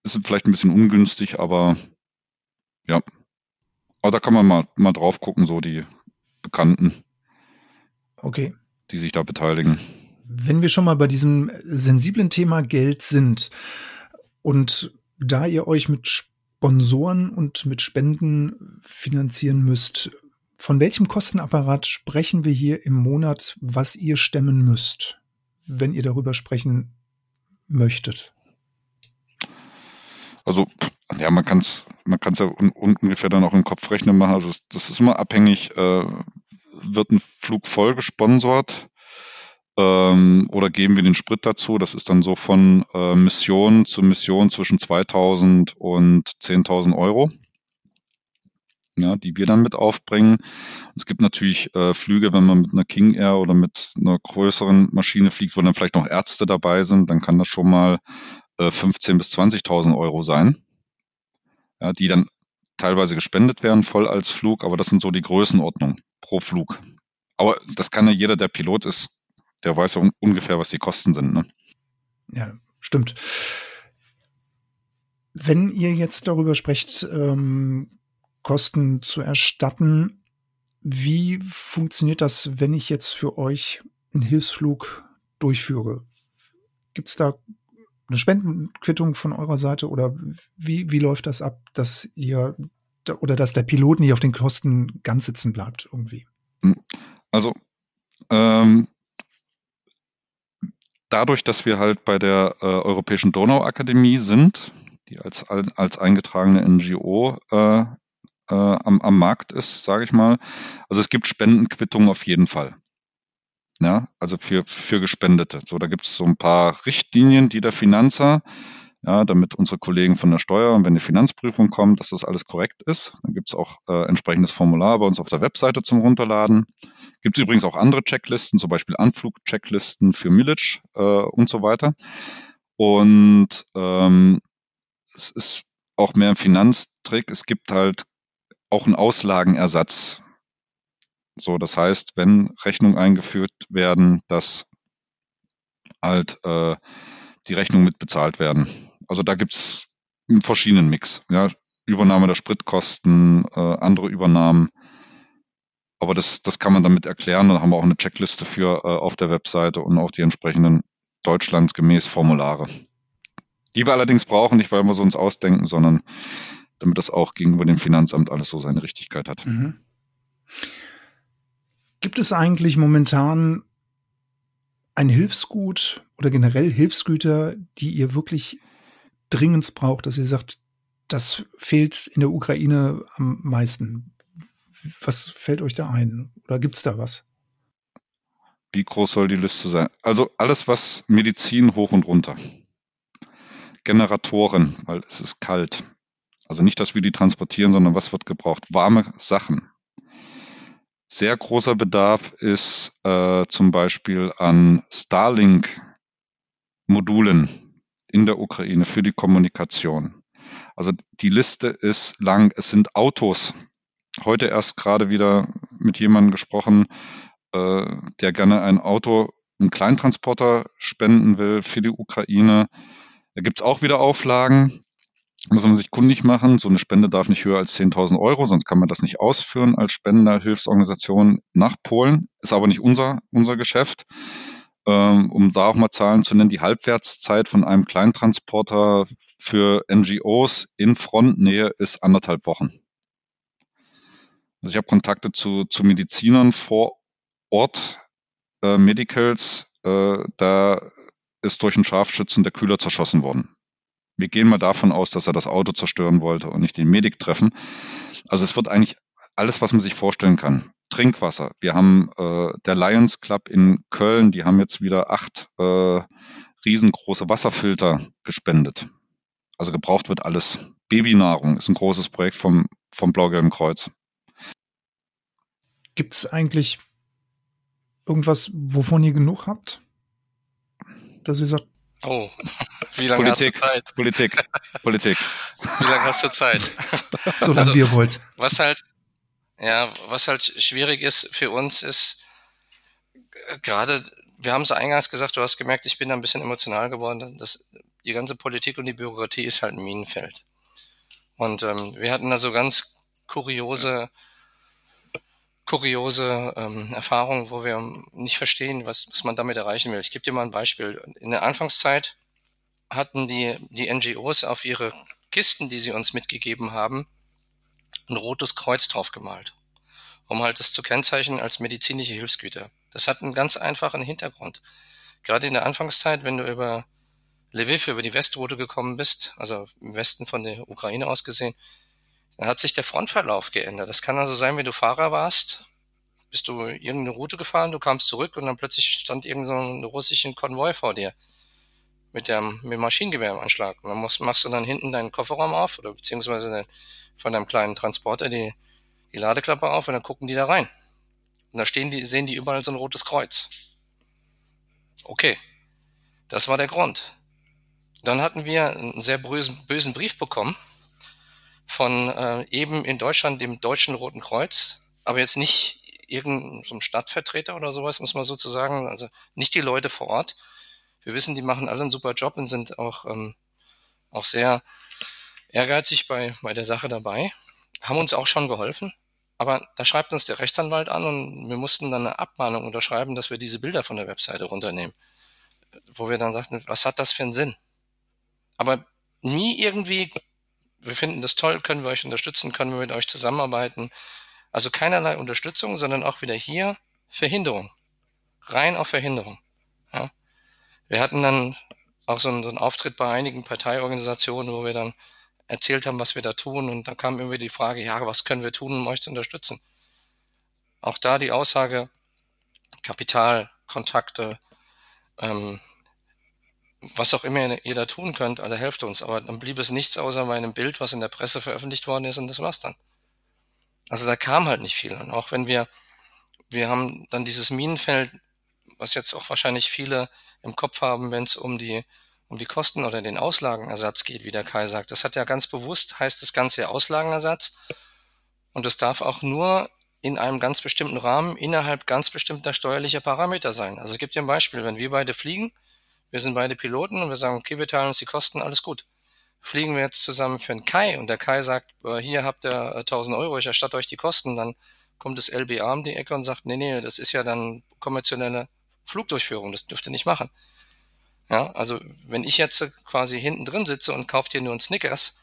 Speaker 2: ist vielleicht ein bisschen ungünstig, aber ja. Aber da kann man mal, mal drauf gucken, so die Bekannten.
Speaker 1: Okay.
Speaker 2: Die sich da beteiligen.
Speaker 1: Wenn wir schon mal bei diesem sensiblen Thema Geld sind und da ihr euch mit Sponsoren und mit Spenden finanzieren müsst, von welchem Kostenapparat sprechen wir hier im Monat, was ihr stemmen müsst, wenn ihr darüber sprechen möchtet?
Speaker 2: Also, ja, man kann es man kann's ja un ungefähr dann auch im Kopf rechnen machen. Also, das ist immer abhängig, äh, wird ein Flug voll gesponsert ähm, oder geben wir den Sprit dazu? Das ist dann so von äh, Mission zu Mission zwischen 2000 und 10.000 Euro ja, die wir dann mit aufbringen. Es gibt natürlich äh, Flüge, wenn man mit einer King Air oder mit einer größeren Maschine fliegt, wo dann vielleicht noch Ärzte dabei sind, dann kann das schon mal äh, 15.000 bis 20.000 Euro sein, ja, die dann teilweise gespendet werden, voll als Flug, aber das sind so die Größenordnung pro Flug. Aber das kann ja jeder, der Pilot ist, der weiß ja un ungefähr, was die Kosten sind. Ne?
Speaker 1: Ja, stimmt. Wenn ihr jetzt darüber sprecht, ähm, Kosten zu erstatten. Wie funktioniert das, wenn ich jetzt für euch einen Hilfsflug durchführe? Gibt es da eine Spendenquittung von eurer Seite oder wie, wie läuft das ab, dass ihr oder dass der Pilot nicht auf den Kosten ganz sitzen bleibt irgendwie?
Speaker 2: Also ähm, dadurch, dass wir halt bei der äh, Europäischen Donauakademie sind, die als, als eingetragene NGO äh, äh, am, am Markt ist, sage ich mal. Also es gibt Spendenquittungen auf jeden Fall. Ja, also für, für Gespendete. So, da gibt es so ein paar Richtlinien, die der Finanzer, ja, damit unsere Kollegen von der Steuer und wenn die Finanzprüfung kommt, dass das alles korrekt ist. Dann gibt es auch äh, entsprechendes Formular bei uns auf der Webseite zum Runterladen. Gibt es übrigens auch andere Checklisten, zum Beispiel Anflugchecklisten für Millage äh, und so weiter. Und ähm, es ist auch mehr ein Finanztrick. Es gibt halt auch einen Auslagenersatz. So, das heißt, wenn Rechnungen eingeführt werden, dass halt äh, die Rechnungen mitbezahlt werden. Also da gibt's einen verschiedenen Mix. Ja, Übernahme der Spritkosten, äh, andere Übernahmen. Aber das, das kann man damit erklären. Da haben wir auch eine Checkliste für äh, auf der Webseite und auch die entsprechenden deutschlandgemäß Formulare. Die wir allerdings brauchen, nicht weil wir so uns ausdenken, sondern damit das auch gegenüber dem Finanzamt alles so seine Richtigkeit hat. Mhm.
Speaker 1: Gibt es eigentlich momentan ein Hilfsgut oder generell Hilfsgüter, die ihr wirklich dringend braucht, dass ihr sagt, das fehlt in der Ukraine am meisten? Was fällt euch da ein? Oder gibt es da was?
Speaker 2: Wie groß soll die Liste sein? Also alles, was Medizin hoch und runter. Generatoren, weil es ist kalt. Also nicht, dass wir die transportieren, sondern was wird gebraucht? Warme Sachen. Sehr großer Bedarf ist äh, zum Beispiel an Starlink-Modulen in der Ukraine für die Kommunikation. Also die Liste ist lang. Es sind Autos. Heute erst gerade wieder mit jemandem gesprochen, äh, der gerne ein Auto, einen Kleintransporter spenden will für die Ukraine da gibt's auch wieder Auflagen. Muss man sich kundig machen. So eine Spende darf nicht höher als 10.000 Euro, sonst kann man das nicht ausführen als Spender, Hilfsorganisation nach Polen. Ist aber nicht unser, unser Geschäft. Ähm, um da auch mal Zahlen zu nennen, die Halbwertszeit von einem Kleintransporter für NGOs in Frontnähe ist anderthalb Wochen. Also ich habe Kontakte zu, zu Medizinern vor Ort, äh, Medicals, äh, da ist durch einen Scharfschützen der Kühler zerschossen worden. Wir gehen mal davon aus, dass er das Auto zerstören wollte und nicht den Medik treffen. Also es wird eigentlich alles, was man sich vorstellen kann. Trinkwasser. Wir haben äh, der Lions Club in Köln, die haben jetzt wieder acht äh, riesengroße Wasserfilter gespendet. Also gebraucht wird alles. Babynahrung ist ein großes Projekt vom, vom Blau-Gelben Kreuz.
Speaker 1: Gibt es eigentlich irgendwas, wovon ihr genug habt? dass sie sagt,
Speaker 4: Oh, wie lange Politik, hast du Zeit?
Speaker 2: Politik, Politik.
Speaker 4: Wie lange hast du Zeit?
Speaker 1: Solange also, ihr wollt.
Speaker 4: Was halt, ja, was halt schwierig ist für uns ist, gerade, wir haben es eingangs gesagt, du hast gemerkt, ich bin da ein bisschen emotional geworden, dass die ganze Politik und die Bürokratie ist halt ein Minenfeld. Und ähm, wir hatten da so ganz kuriose kuriose ähm, Erfahrung, wo wir nicht verstehen, was, was man damit erreichen will. Ich gebe dir mal ein Beispiel. In der Anfangszeit hatten die, die NGOs auf ihre Kisten, die sie uns mitgegeben haben, ein rotes Kreuz drauf gemalt, um halt das zu kennzeichnen als medizinische Hilfsgüter. Das hat einen ganz einfachen Hintergrund. Gerade in der Anfangszeit, wenn du über Lviv, über die Westroute gekommen bist, also im Westen von der Ukraine aus gesehen, dann hat sich der Frontverlauf geändert. Das kann also sein, wenn du Fahrer warst, bist du irgendeine Route gefahren, du kamst zurück und dann plötzlich stand irgend so ein russischen Konvoi vor dir mit dem, mit dem Maschinengewehr im Anschlag. Und dann musst, machst du dann hinten deinen Kofferraum auf oder beziehungsweise den, von deinem kleinen Transporter die, die Ladeklappe auf und dann gucken die da rein. Und da stehen die, sehen die überall so ein rotes Kreuz. Okay. Das war der Grund. Dann hatten wir einen sehr bösen, bösen Brief bekommen von äh, eben in Deutschland dem Deutschen Roten Kreuz, aber jetzt nicht irgendeinem Stadtvertreter oder sowas, muss man sozusagen, also nicht die Leute vor Ort. Wir wissen, die machen alle einen super Job und sind auch, ähm, auch sehr ehrgeizig bei, bei der Sache dabei. haben uns auch schon geholfen. Aber da schreibt uns der Rechtsanwalt an und wir mussten dann eine Abmahnung unterschreiben, dass wir diese Bilder von der Webseite runternehmen. Wo wir dann sagten, was hat das für einen Sinn? Aber nie irgendwie, wir finden das toll, können wir euch unterstützen, können wir mit euch zusammenarbeiten. Also keinerlei Unterstützung, sondern auch wieder hier Verhinderung. Rein auf Verhinderung. Ja. Wir hatten dann auch so einen, so einen Auftritt bei einigen Parteiorganisationen, wo wir dann erzählt haben, was wir da tun. Und dann kam immer die Frage, ja, was können wir tun, um euch zu unterstützen? Auch da die Aussage, Kapital, Kontakte, ähm, was auch immer ihr da tun könnt, alle helft uns. Aber dann blieb es nichts außer bei einem Bild, was in der Presse veröffentlicht worden ist und das war's dann. Also da kam halt nicht viel. Und auch wenn wir, wir haben dann dieses Minenfeld, was jetzt auch wahrscheinlich viele im Kopf haben, wenn es um die um die Kosten oder den Auslagenersatz geht, wie der Kai sagt. Das hat ja ganz bewusst, heißt das Ganze Auslagenersatz. Und es darf auch nur in einem ganz bestimmten Rahmen innerhalb ganz bestimmter steuerlicher Parameter sein. Also ich gebe dir ein Beispiel. Wenn wir beide fliegen, wir sind beide Piloten und wir sagen, okay, wir teilen uns die Kosten, alles gut. Fliegen wir jetzt zusammen für einen Kai und der Kai sagt, äh, hier habt ihr 1000 Euro, ich erstatte euch die Kosten, dann kommt das LBA um die Ecke und sagt, nee, nee, das ist ja dann kommerzielle Flugdurchführung, das dürft ihr nicht machen. Ja, also wenn ich jetzt quasi hinten drin sitze und kaufe dir nur einen Snickers,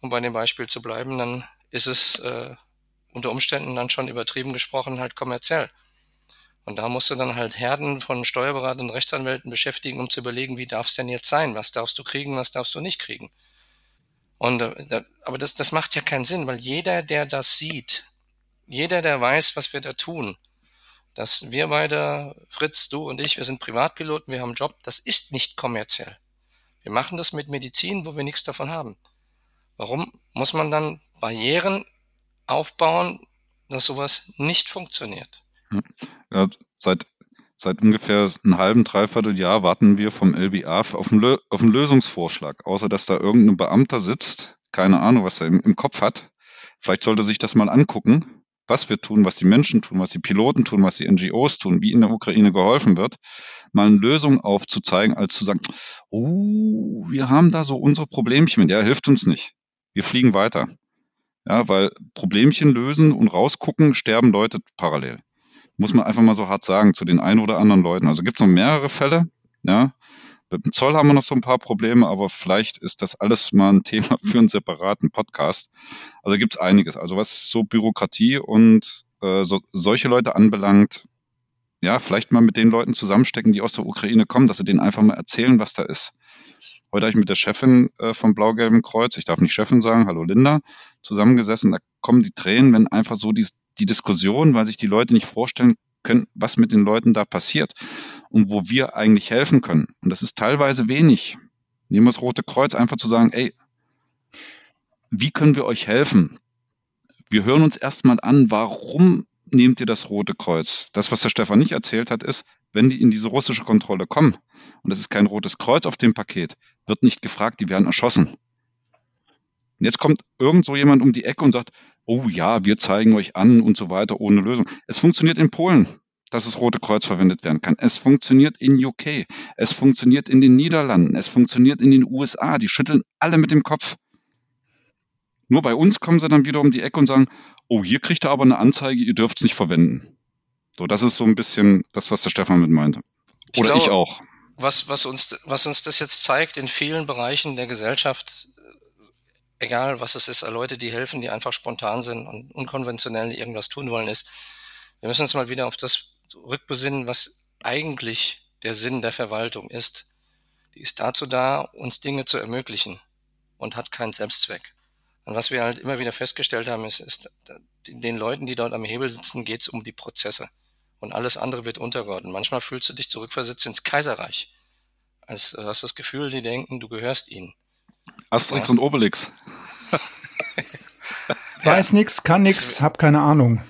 Speaker 4: um bei dem Beispiel zu bleiben, dann ist es äh, unter Umständen dann schon übertrieben gesprochen halt kommerziell. Und da musst du dann halt Herden von Steuerberatern und Rechtsanwälten beschäftigen, um zu überlegen, wie darf es denn jetzt sein? Was darfst du kriegen, was darfst du nicht kriegen? Und äh, aber das, das macht ja keinen Sinn, weil jeder, der das sieht, jeder, der weiß, was wir da tun, dass wir beide, Fritz, du und ich, wir sind Privatpiloten, wir haben einen Job, das ist nicht kommerziell. Wir machen das mit Medizin, wo wir nichts davon haben. Warum muss man dann Barrieren aufbauen, dass sowas nicht funktioniert?
Speaker 2: Ja, seit, seit ungefähr einem halben, dreiviertel Jahr warten wir vom LBA auf einen, auf einen Lösungsvorschlag, außer dass da irgendein Beamter sitzt, keine Ahnung, was er im, im Kopf hat. Vielleicht sollte sich das mal angucken was wir tun, was die Menschen tun, was die Piloten tun, was die NGOs tun, wie in der Ukraine geholfen wird, mal eine Lösung aufzuzeigen, als zu sagen, oh, wir haben da so unsere Problemchen mit, ja, hilft uns nicht. Wir fliegen weiter. Ja, weil Problemchen lösen und rausgucken, sterben Leute parallel. Muss man einfach mal so hart sagen zu den ein oder anderen Leuten. Also gibt es noch mehrere Fälle, ja, mit dem Zoll haben wir noch so ein paar Probleme, aber vielleicht ist das alles mal ein Thema für einen separaten Podcast. Also gibt es einiges. Also was so Bürokratie und äh, so, solche Leute anbelangt, ja, vielleicht mal mit den Leuten zusammenstecken, die aus der Ukraine kommen, dass sie denen einfach mal erzählen, was da ist. Heute habe ich mit der Chefin äh, vom Blau-Gelben Kreuz, ich darf nicht Chefin sagen, hallo Linda, zusammengesessen. Da kommen die Tränen, wenn einfach so die, die Diskussion, weil sich die Leute nicht vorstellen können, was mit den Leuten da passiert und wo wir eigentlich helfen können. Und das ist teilweise wenig. Nehmen wir das Rote Kreuz einfach zu sagen, ey, wie können wir euch helfen? Wir hören uns erstmal an, warum nehmt ihr das Rote Kreuz? Das, was der Stefan nicht erzählt hat, ist, wenn die in diese russische Kontrolle kommen, und es ist kein rotes Kreuz auf dem Paket, wird nicht gefragt, die werden erschossen. Und jetzt kommt irgend so jemand um die Ecke und sagt, oh ja, wir zeigen euch an und so weiter ohne Lösung. Es funktioniert in Polen, dass das Rote Kreuz verwendet werden kann. Es funktioniert in UK. Es funktioniert in den Niederlanden. Es funktioniert in den USA. Die schütteln alle mit dem Kopf. Nur bei uns kommen sie dann wieder um die Ecke und sagen, oh, hier kriegt ihr aber eine Anzeige, ihr dürft es nicht verwenden. So, das ist so ein bisschen das, was der Stefan mit meinte. Oder ich, glaube, ich auch.
Speaker 4: Was, was, uns, was uns das jetzt zeigt in vielen Bereichen der Gesellschaft, egal was es ist, Leute, die helfen, die einfach spontan sind und unkonventionell irgendwas tun wollen, ist, wir müssen uns mal wieder auf das rückbesinnen, was eigentlich der Sinn der Verwaltung ist. Die ist dazu da, uns Dinge zu ermöglichen und hat keinen Selbstzweck. Und was wir halt immer wieder festgestellt haben, ist, ist den Leuten, die dort am Hebel sitzen, geht es um die Prozesse. Und alles andere wird untergeordnet. Manchmal fühlst du dich zurückversetzt ins Kaiserreich. Als hast das Gefühl, die denken, du gehörst ihnen.
Speaker 2: Asterix ja. und Obelix.
Speaker 1: Weiß nix, kann nix, hab keine Ahnung.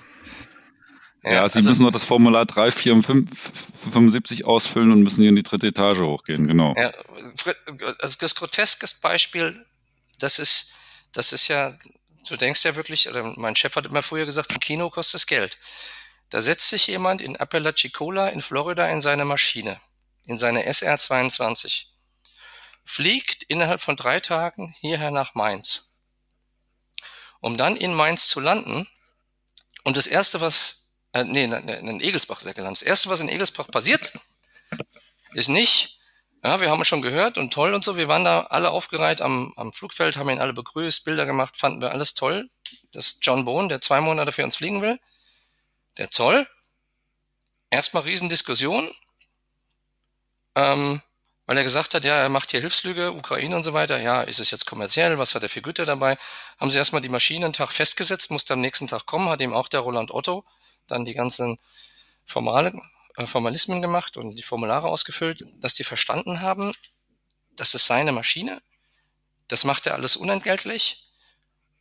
Speaker 2: Ja, ja Sie also, müssen noch das Formular 3, 4 und 5, 75 ausfüllen und müssen hier in die dritte Etage hochgehen, genau. Ja,
Speaker 4: also das groteskes Beispiel, das ist, das ist ja, du denkst ja wirklich, oder mein Chef hat immer früher gesagt, im Kino kostet es Geld. Da setzt sich jemand in Apalachicola in Florida in seine Maschine, in seine SR-22 fliegt innerhalb von drei Tagen hierher nach Mainz um dann in Mainz zu landen. Und das erste, was, äh, nee, in Egelsbach ist er gelandet. Das erste, was in Egelsbach passiert, ist nicht, ja, wir haben es schon gehört und toll und so. Wir waren da alle aufgereiht am, am Flugfeld, haben ihn alle begrüßt, Bilder gemacht, fanden wir alles toll. Das ist John Bohn, der zwei Monate für uns fliegen will. Der Zoll. Erstmal Riesendiskussion. Ähm, weil er gesagt hat, ja, er macht hier Hilfslüge, Ukraine und so weiter. Ja, ist es jetzt kommerziell? Was hat er für Güter dabei? Haben sie erstmal die Maschine einen Tag festgesetzt, musste am nächsten Tag kommen, hat ihm auch der Roland Otto dann die ganzen formale, äh, Formalismen gemacht und die Formulare ausgefüllt, dass die verstanden haben, das ist seine Maschine, das macht er alles unentgeltlich.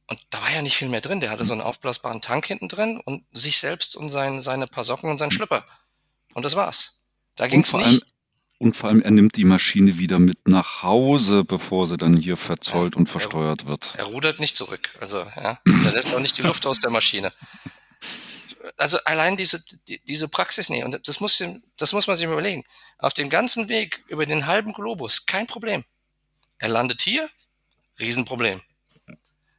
Speaker 4: Und da war ja nicht viel mehr drin. Der hatte so einen aufblasbaren Tank hinten drin und sich selbst und sein, seine paar Socken und seinen Schlüpper. Und das war's. Da ging's nicht.
Speaker 2: Und vor allem, er nimmt die Maschine wieder mit nach Hause, bevor sie dann hier verzollt ja, und versteuert
Speaker 4: er,
Speaker 2: wird.
Speaker 4: Er rudert nicht zurück. Also, ja, er lässt auch nicht die Luft aus der Maschine. Also allein diese, die, diese Praxis, nee, und das muss, das muss man sich überlegen. Auf dem ganzen Weg über den halben Globus, kein Problem. Er landet hier, Riesenproblem.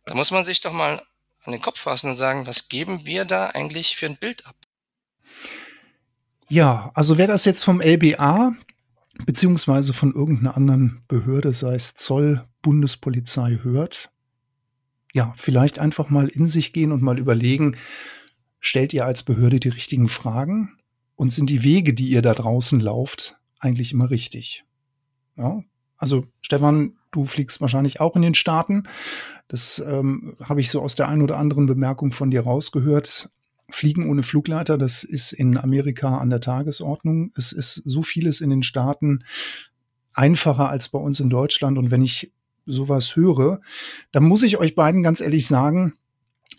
Speaker 4: Da muss man sich doch mal an den Kopf fassen und sagen, was geben wir da eigentlich für ein Bild ab?
Speaker 1: Ja, also wer das jetzt vom LBA beziehungsweise von irgendeiner anderen Behörde, sei es Zoll, Bundespolizei, hört, ja, vielleicht einfach mal in sich gehen und mal überlegen, stellt ihr als Behörde die richtigen Fragen und sind die Wege, die ihr da draußen lauft, eigentlich immer richtig? Ja, also Stefan, du fliegst wahrscheinlich auch in den Staaten. Das ähm, habe ich so aus der einen oder anderen Bemerkung von dir rausgehört. Fliegen ohne Flugleiter, das ist in Amerika an der Tagesordnung. Es ist so vieles in den Staaten einfacher als bei uns in Deutschland. Und wenn ich sowas höre, dann muss ich euch beiden ganz ehrlich sagen,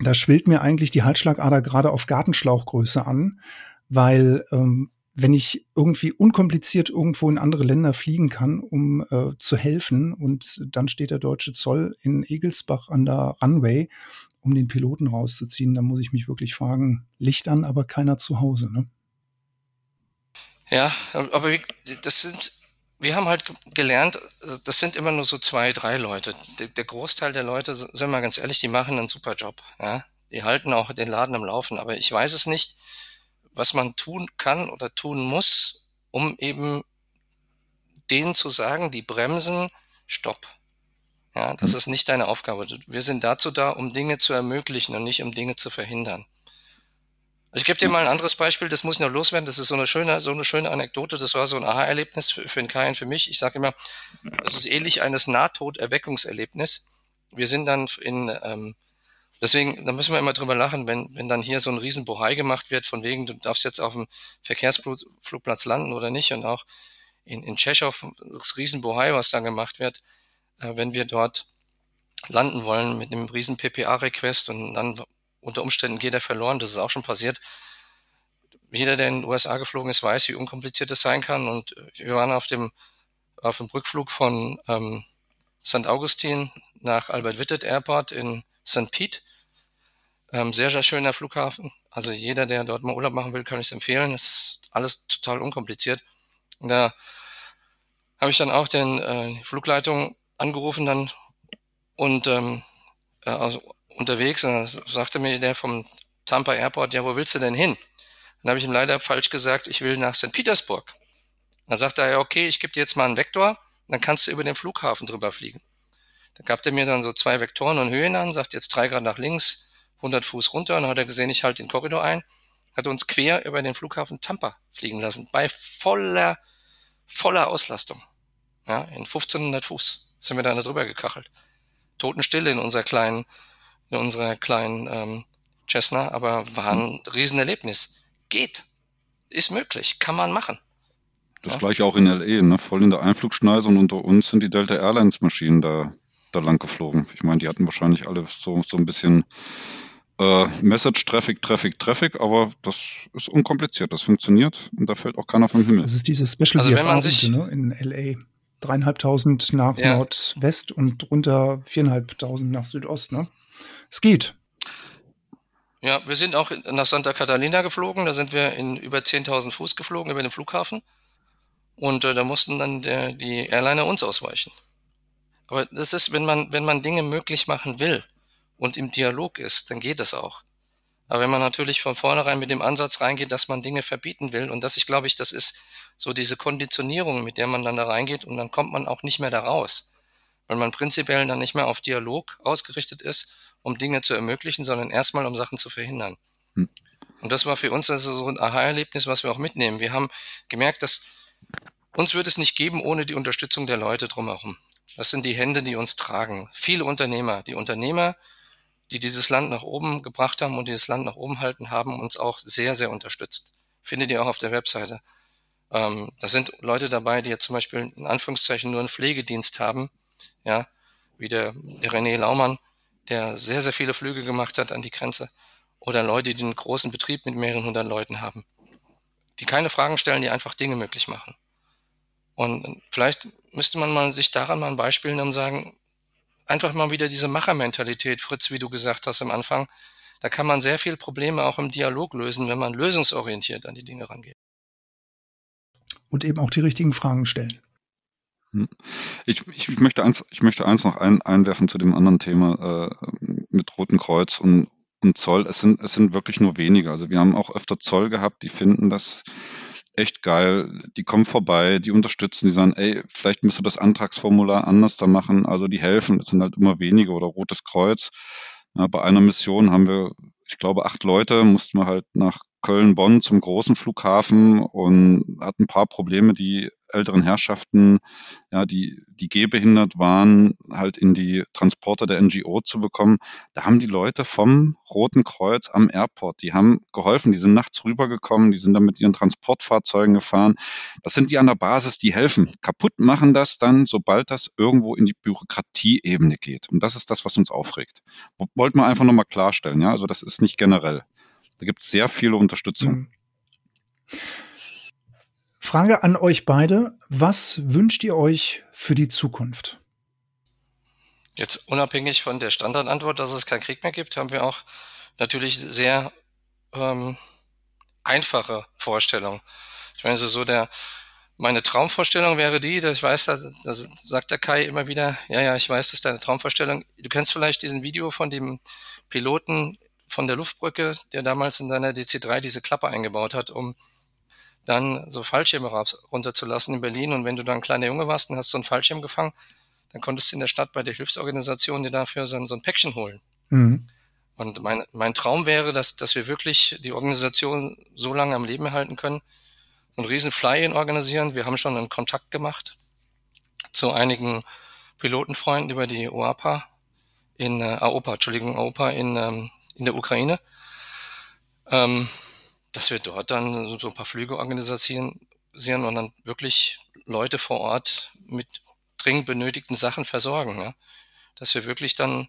Speaker 1: da schwillt mir eigentlich die Halsschlagader gerade auf Gartenschlauchgröße an, weil ähm, wenn ich irgendwie unkompliziert irgendwo in andere Länder fliegen kann, um äh, zu helfen, und dann steht der deutsche Zoll in Egelsbach an der Runway um den Piloten rauszuziehen, dann muss ich mich wirklich fragen, Licht an, aber keiner zu Hause. Ne?
Speaker 4: Ja, aber das sind, wir haben halt gelernt, das sind immer nur so zwei, drei Leute. Der, Großteil der Leute, sind wir ganz ehrlich, die machen einen super Job. Ja? Die halten auch den Laden am Laufen. Aber ich weiß es nicht, was man tun kann oder tun muss, um eben denen zu sagen, die bremsen, stopp. Ja, das mhm. ist nicht deine Aufgabe. Wir sind dazu da, um Dinge zu ermöglichen und nicht um Dinge zu verhindern. Ich gebe dir mal ein anderes Beispiel, das muss ich noch loswerden. Das ist so eine schöne, so eine schöne Anekdote. Das war so ein Aha-Erlebnis für, für den Kai und für mich. Ich sage immer, das ist ähnlich eines Nahtoderweckungserlebnis. Wir sind dann in, ähm, deswegen, da müssen wir immer drüber lachen, wenn, wenn dann hier so ein Riesenbohai gemacht wird, von wegen, du darfst jetzt auf dem Verkehrsflugplatz landen oder nicht. Und auch in, in Tschechow, das Riesenbohai, was dann gemacht wird, wenn wir dort landen wollen mit einem riesen PPA-Request und dann unter Umständen geht er verloren. Das ist auch schon passiert. Jeder, der in den USA geflogen ist, weiß, wie unkompliziert das sein kann. Und wir waren auf dem, auf dem Rückflug von ähm, St. Augustin nach Albert Whitted Airport in St. Pete. Ähm, sehr, sehr schöner Flughafen. Also jeder, der dort mal Urlaub machen will, kann ich es empfehlen. Das ist alles total unkompliziert. Und da habe ich dann auch den äh, Flugleitung angerufen dann und ähm, äh, also unterwegs und dann sagte mir der vom Tampa Airport, ja, wo willst du denn hin? Dann habe ich ihm leider falsch gesagt, ich will nach St. Petersburg. Dann sagte er, ja, okay, ich gebe dir jetzt mal einen Vektor, dann kannst du über den Flughafen drüber fliegen. Da gab er mir dann so zwei Vektoren und Höhen an, sagt jetzt drei Grad nach links, 100 Fuß runter und dann hat er gesehen, ich halte den Korridor ein, hat uns quer über den Flughafen Tampa fliegen lassen, bei voller, voller Auslastung. Ja, in 1500 Fuß sind wir da drüber gekachelt. Totenstille in unserer kleinen, in unserer kleinen ähm, Cessna, aber war ein Riesenerlebnis. Geht. Ist möglich. Kann man machen.
Speaker 2: Das ja? gleiche auch in LE, ne? voll in der Einflugschneise und unter uns sind die Delta Airlines Maschinen da, da lang geflogen. Ich meine, die hatten wahrscheinlich alle so, so ein bisschen äh, Message, Traffic, Traffic, Traffic, aber das ist unkompliziert, das funktioniert und da fällt auch keiner vom Himmel.
Speaker 1: Das ist diese Special also wenn man sich, ne, in LA dreieinhalbtausend nach ja. Nordwest und runter viereinhalbtausend nach Südost, ne? Es geht.
Speaker 4: Ja, wir sind auch nach Santa Catalina geflogen, da sind wir in über 10.000 Fuß geflogen über den Flughafen und äh, da mussten dann der, die Airliner uns ausweichen. Aber das ist, wenn man, wenn man Dinge möglich machen will und im Dialog ist, dann geht das auch. Aber wenn man natürlich von vornherein mit dem Ansatz reingeht, dass man Dinge verbieten will, und das ich glaube ich, das ist so diese Konditionierung, mit der man dann da reingeht, und dann kommt man auch nicht mehr da raus. Weil man prinzipiell dann nicht mehr auf Dialog ausgerichtet ist, um Dinge zu ermöglichen, sondern erstmal um Sachen zu verhindern. Hm. Und das war für uns also so ein Aha-Erlebnis, was wir auch mitnehmen. Wir haben gemerkt, dass uns wird es nicht geben ohne die Unterstützung der Leute drumherum. Das sind die Hände, die uns tragen. Viele Unternehmer, die Unternehmer, die dieses Land nach oben gebracht haben und dieses Land nach oben halten, haben uns auch sehr, sehr unterstützt. Findet ihr auch auf der Webseite. Ähm, da sind Leute dabei, die jetzt zum Beispiel in Anführungszeichen nur einen Pflegedienst haben, ja, wie der, der René Laumann, der sehr, sehr viele Flüge gemacht hat an die Grenze. Oder Leute, die einen großen Betrieb mit mehreren hundert Leuten haben. Die keine Fragen stellen, die einfach Dinge möglich machen. Und vielleicht müsste man mal sich daran mal ein Beispiel nehmen und sagen, einfach mal wieder diese Machermentalität, Fritz, wie du gesagt hast am Anfang. Da kann man sehr viele Probleme auch im Dialog lösen, wenn man lösungsorientiert an die Dinge rangeht.
Speaker 1: Und eben auch die richtigen Fragen stellen.
Speaker 2: Hm. Ich, ich, ich, möchte eins, ich möchte eins noch ein, einwerfen zu dem anderen Thema äh, mit Roten Kreuz und, und Zoll. Es sind, es sind wirklich nur wenige. Also wir haben auch öfter Zoll gehabt, die finden das echt geil. Die kommen vorbei, die unterstützen, die sagen, ey, vielleicht müsst ihr das Antragsformular anders da machen. Also die helfen, es sind halt immer wenige oder Rotes Kreuz. Ja, bei einer Mission haben wir, ich glaube, acht Leute, mussten wir halt nach Köln-Bonn zum großen Flughafen und hatten ein paar Probleme, die älteren Herrschaften, ja, die, die gehbehindert waren, halt in die Transporter der NGO zu bekommen. Da haben die Leute vom Roten Kreuz am Airport, die haben geholfen, die sind nachts rübergekommen, die sind dann mit ihren Transportfahrzeugen gefahren. Das sind die an der Basis, die helfen. Kaputt machen das dann, sobald das irgendwo in die Bürokratieebene geht. Und das ist das, was uns aufregt. Wollten wir einfach nochmal klarstellen, ja. Also das ist nicht generell. Da gibt es sehr viele Unterstützung. Mhm.
Speaker 1: Frage an euch beide. Was wünscht ihr euch für die Zukunft?
Speaker 4: Jetzt unabhängig von der Standardantwort, dass es keinen Krieg mehr gibt, haben wir auch natürlich sehr ähm, einfache Vorstellungen. Ich meine, so der, meine Traumvorstellung wäre die, dass ich weiß, da, da sagt der Kai immer wieder, ja, ja, ich weiß, das ist deine Traumvorstellung. Du kennst vielleicht diesen Video von dem Piloten von der Luftbrücke, der damals in seiner DC-3 diese Klappe eingebaut hat, um dann so Fallschirme runterzulassen in Berlin. Und wenn du dann ein kleiner Junge warst und hast so einen Fallschirm gefangen, dann konntest du in der Stadt bei der Hilfsorganisation dir dafür so ein, so ein Päckchen holen. Mhm. Und mein, mein Traum wäre, dass, dass wir wirklich die Organisation so lange am Leben erhalten können und riesen Fly-In organisieren. Wir haben schon einen Kontakt gemacht zu einigen Pilotenfreunden über die OAPA in äh, AOPA, Entschuldigung, AOPA in, ähm, in der Ukraine. Ähm, dass wir dort dann so ein paar Flüge organisieren und dann wirklich Leute vor Ort mit dringend benötigten Sachen versorgen. Ja? Dass wir wirklich dann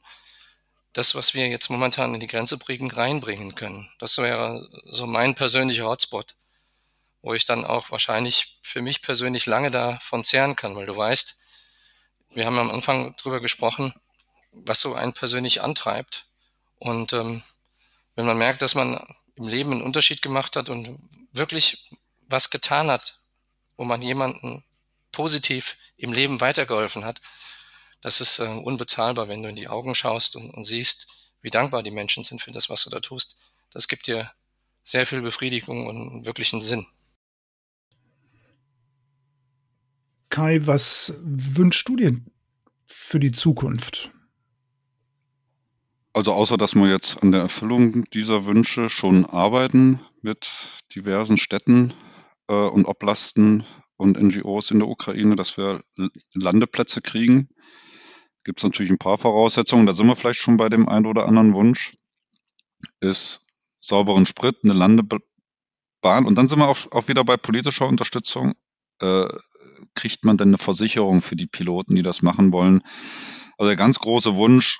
Speaker 4: das, was wir jetzt momentan in die Grenze bringen, reinbringen können. Das wäre so mein persönlicher Hotspot, wo ich dann auch wahrscheinlich für mich persönlich lange davon zehren kann, weil du weißt, wir haben am Anfang drüber gesprochen, was so einen persönlich antreibt. Und ähm, wenn man merkt, dass man im Leben einen Unterschied gemacht hat und wirklich was getan hat, wo man jemanden positiv im Leben weitergeholfen hat, das ist äh, unbezahlbar, wenn du in die Augen schaust und, und siehst, wie dankbar die Menschen sind für das, was du da tust. Das gibt dir sehr viel Befriedigung und wirklichen Sinn.
Speaker 1: Kai, was wünschst du dir für die Zukunft?
Speaker 2: Also außer dass wir jetzt an der Erfüllung dieser Wünsche schon arbeiten mit diversen Städten äh, und Oblasten und NGOs in der Ukraine, dass wir Landeplätze kriegen, gibt es natürlich ein paar Voraussetzungen. Da sind wir vielleicht schon bei dem einen oder anderen Wunsch. Ist sauberen Sprit, eine Landebahn. Und dann sind wir auch, auch wieder bei politischer Unterstützung. Äh, kriegt man denn eine Versicherung für die Piloten, die das machen wollen? Also der ganz große Wunsch,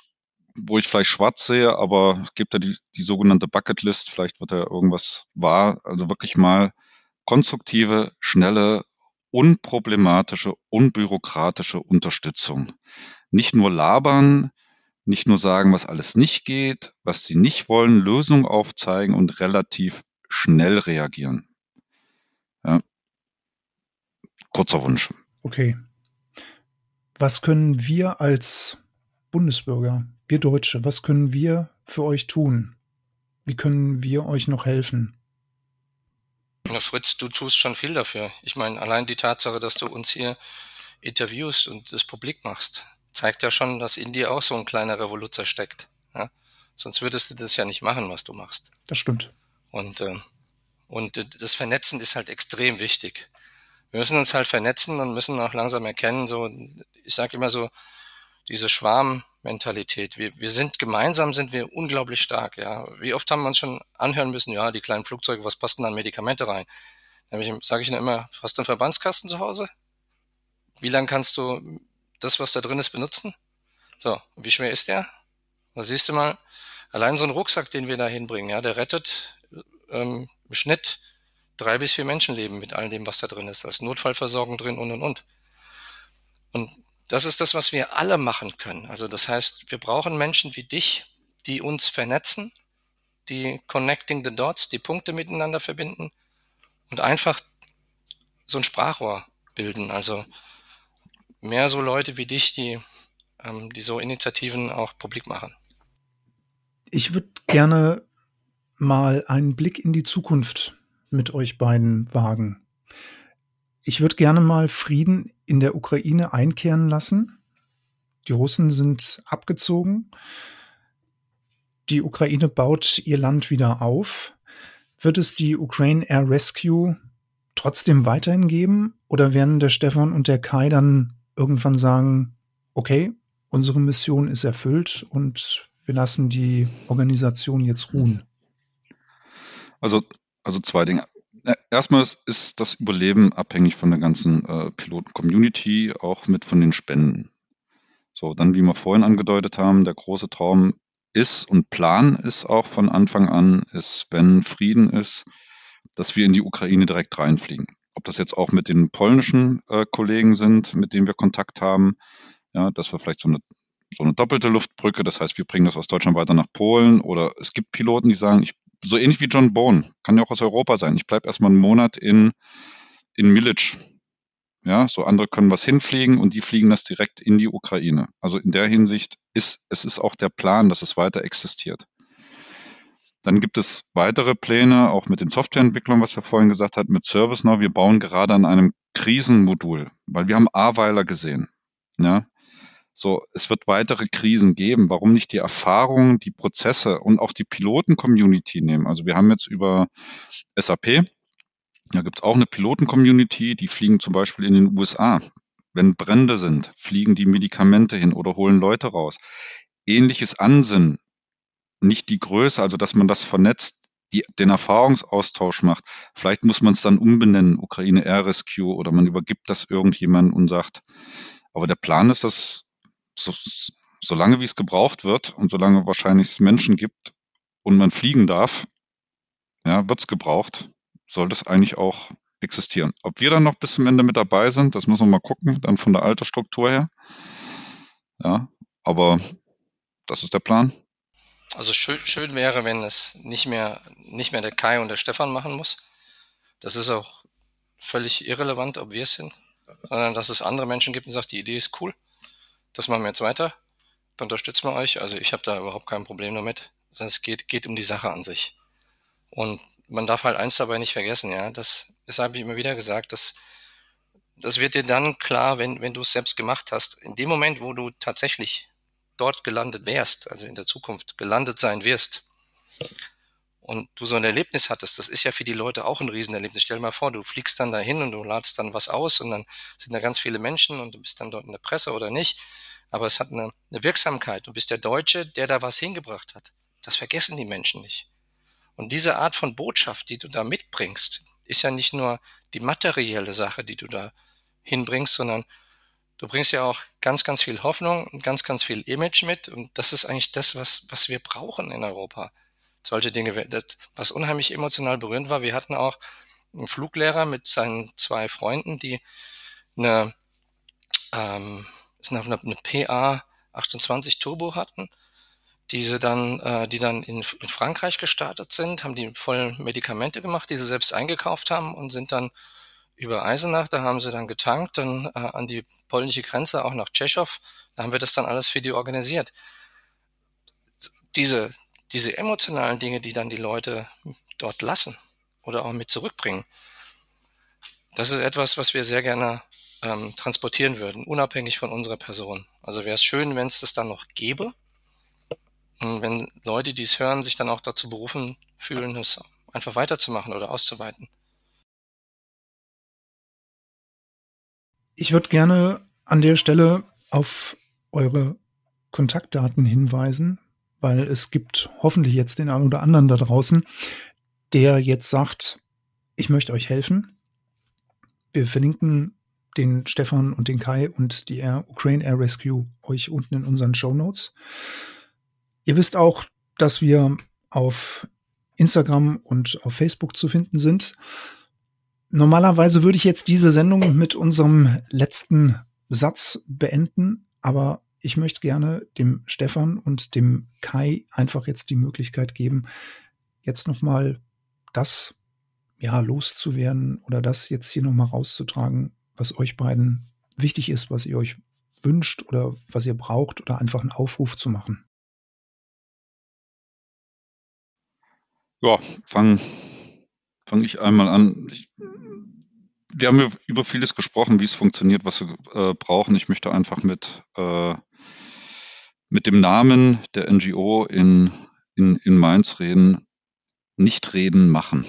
Speaker 2: wo ich vielleicht schwarz sehe, aber es gibt ja die, die sogenannte Bucketlist, vielleicht wird da irgendwas wahr. Also wirklich mal konstruktive, schnelle, unproblematische, unbürokratische Unterstützung. Nicht nur labern, nicht nur sagen, was alles nicht geht, was sie nicht wollen, Lösungen aufzeigen und relativ schnell reagieren. Ja. Kurzer Wunsch.
Speaker 1: Okay. Was können wir als Bundesbürger wir Deutsche, was können wir für euch tun? Wie können wir euch noch helfen?
Speaker 4: Na Fritz, du tust schon viel dafür. Ich meine, allein die Tatsache, dass du uns hier interviewst und das publik machst, zeigt ja schon, dass in dir auch so ein kleiner Revoluzer steckt. Ja? Sonst würdest du das ja nicht machen, was du machst.
Speaker 1: Das stimmt.
Speaker 4: Und, äh, und das Vernetzen ist halt extrem wichtig. Wir müssen uns halt vernetzen und müssen auch langsam erkennen, so, ich sage immer so, diese Schwarmmentalität. Wir, wir sind gemeinsam sind wir unglaublich stark, ja. Wie oft haben wir uns schon anhören müssen, ja, die kleinen Flugzeuge, was passt denn an Medikamente rein? Nämlich sage ich immer, hast du einen Verbandskasten zu Hause? Wie lange kannst du das, was da drin ist, benutzen? So, wie schwer ist der? Da siehst du mal, allein so ein Rucksack, den wir da hinbringen, ja, der rettet ähm, im Schnitt drei bis vier Menschenleben mit all dem, was da drin ist. Da ist Notfallversorgung drin und und und. Und das ist das, was wir alle machen können. Also das heißt, wir brauchen Menschen wie dich, die uns vernetzen, die connecting the dots, die Punkte miteinander verbinden und einfach so ein Sprachrohr bilden. Also mehr so Leute wie dich, die, ähm, die so Initiativen auch publik machen.
Speaker 1: Ich würde gerne mal einen Blick in die Zukunft mit euch beiden wagen. Ich würde gerne mal Frieden in der Ukraine einkehren lassen. Die Russen sind abgezogen. Die Ukraine baut ihr Land wieder auf. Wird es die Ukraine Air Rescue trotzdem weiterhin geben? Oder werden der Stefan und der Kai dann irgendwann sagen, okay, unsere Mission ist erfüllt und wir lassen die Organisation jetzt ruhen?
Speaker 2: Also, also zwei Dinge. Erstmal ist das Überleben abhängig von der ganzen äh, Piloten-Community, auch mit von den Spenden. So, dann, wie wir vorhin angedeutet haben, der große Traum ist und Plan ist auch von Anfang an, ist, wenn Frieden ist, dass wir in die Ukraine direkt reinfliegen. Ob das jetzt auch mit den polnischen äh, Kollegen sind, mit denen wir Kontakt haben, ja, dass wir vielleicht so eine, so eine doppelte Luftbrücke, das heißt, wir bringen das aus Deutschland weiter nach Polen oder es gibt Piloten, die sagen, ich so ähnlich wie John Bone, kann ja auch aus Europa sein. Ich bleibe erstmal einen Monat in, in Milic. Ja, so andere können was hinfliegen und die fliegen das direkt in die Ukraine. Also in der Hinsicht ist, es ist auch der Plan, dass es weiter existiert. Dann gibt es weitere Pläne, auch mit den Softwareentwicklern, was wir vorhin gesagt hatten, mit ServiceNow. Wir bauen gerade an einem Krisenmodul, weil wir haben Aweiler gesehen. Ja, so, es wird weitere Krisen geben. Warum nicht die Erfahrungen, die Prozesse und auch die Piloten-Community nehmen? Also wir haben jetzt über SAP, da gibt es auch eine Piloten-Community, die fliegen zum Beispiel in den USA. Wenn Brände sind, fliegen die Medikamente hin oder holen Leute raus. Ähnliches Ansinnen, nicht die Größe, also dass man das vernetzt, die, den Erfahrungsaustausch macht. Vielleicht muss man es dann umbenennen, Ukraine Air Rescue, oder man übergibt das irgendjemandem und sagt, aber der Plan ist, dass so, solange wie es gebraucht wird und solange wahrscheinlich es Menschen gibt und man fliegen darf, ja, wird es gebraucht, sollte es eigentlich auch existieren. Ob wir dann noch bis zum Ende mit dabei sind, das müssen wir mal gucken, dann von der Altersstruktur her. Ja, aber das ist der Plan.
Speaker 4: Also schön, schön wäre, wenn es nicht mehr, nicht mehr der Kai und der Stefan machen muss. Das ist auch völlig irrelevant, ob wir es sind, sondern dass es andere Menschen gibt und sagt, die Idee ist cool das machen wir jetzt weiter. Da unterstützen wir euch. Also ich habe da überhaupt kein Problem damit. Es geht, geht um die Sache an sich. Und man darf halt eins dabei nicht vergessen, ja. Das, das habe ich immer wieder gesagt, dass das wird dir dann klar, wenn, wenn du es selbst gemacht hast. In dem Moment, wo du tatsächlich dort gelandet wärst, also in der Zukunft gelandet sein wirst, und du so ein Erlebnis hattest, das ist ja für die Leute auch ein Riesenerlebnis. Stell dir mal vor, du fliegst dann dahin und du ladest dann was aus und dann sind da ganz viele Menschen und du bist dann dort in der Presse oder nicht. Aber es hat eine, eine Wirksamkeit. Du bist der Deutsche, der da was hingebracht hat. Das vergessen die Menschen nicht. Und diese Art von Botschaft, die du da mitbringst, ist ja nicht nur die materielle Sache, die du da hinbringst, sondern du bringst ja auch ganz, ganz viel Hoffnung und ganz, ganz viel Image mit. Und das ist eigentlich das, was, was wir brauchen in Europa solche Dinge. Das, was unheimlich emotional berührend war, wir hatten auch einen Fluglehrer mit seinen zwei Freunden, die eine, ähm, eine, eine PA 28 Turbo hatten, diese dann, äh, die dann in, in Frankreich gestartet sind, haben die voll Medikamente gemacht, die sie selbst eingekauft haben und sind dann über Eisenach, da haben sie dann getankt, dann äh, an die polnische Grenze, auch nach Tschechow, da haben wir das dann alles für die organisiert. diese, diese emotionalen Dinge, die dann die Leute dort lassen oder auch mit zurückbringen, das ist etwas, was wir sehr gerne ähm, transportieren würden, unabhängig von unserer Person. Also wäre es schön, wenn es das dann noch gäbe. Und wenn Leute, die es hören, sich dann auch dazu berufen fühlen, es einfach weiterzumachen oder auszuweiten.
Speaker 1: Ich würde gerne an der Stelle auf eure Kontaktdaten hinweisen, weil es gibt hoffentlich jetzt den einen oder anderen da draußen, der jetzt sagt, ich möchte euch helfen. Wir verlinken den Stefan und den Kai und die Air, Ukraine Air Rescue euch unten in unseren Show Notes. Ihr wisst auch, dass wir auf Instagram und auf Facebook zu finden sind. Normalerweise würde ich jetzt diese Sendung mit unserem letzten Satz beenden, aber ich möchte gerne dem Stefan und dem Kai einfach jetzt die Möglichkeit geben, jetzt nochmal das ja loszuwerden oder das jetzt hier nochmal rauszutragen, was euch beiden wichtig ist, was ihr euch wünscht oder was ihr braucht oder einfach einen Aufruf zu machen?
Speaker 2: Ja, fange fang ich einmal an. Ich, wir haben über vieles gesprochen, wie es funktioniert, was wir äh, brauchen. Ich möchte einfach mit, äh, mit dem Namen der NGO in, in, in Mainz reden. Nicht reden, machen.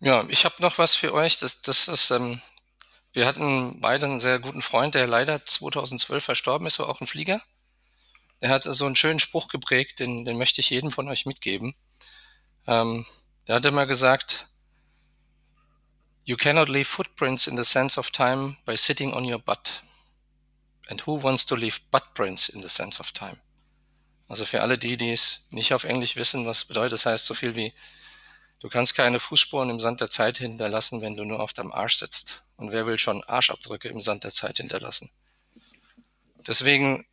Speaker 4: Ja, ich habe noch was für euch. Das, das ist, ähm, wir hatten beide einen sehr guten Freund, der leider 2012 verstorben ist, war auch ein Flieger. Er hat so einen schönen Spruch geprägt, den, den möchte ich jedem von euch mitgeben. Ähm, der hat immer gesagt, You cannot leave footprints in the sense of time by sitting on your butt. And who wants to leave buttprints in the sense of time? Also für alle die, die es nicht auf Englisch wissen, was bedeutet, das heißt so viel wie Du kannst keine Fußspuren im Sand der Zeit hinterlassen, wenn du nur auf deinem Arsch sitzt. Und wer will schon Arschabdrücke im Sand der Zeit hinterlassen? Deswegen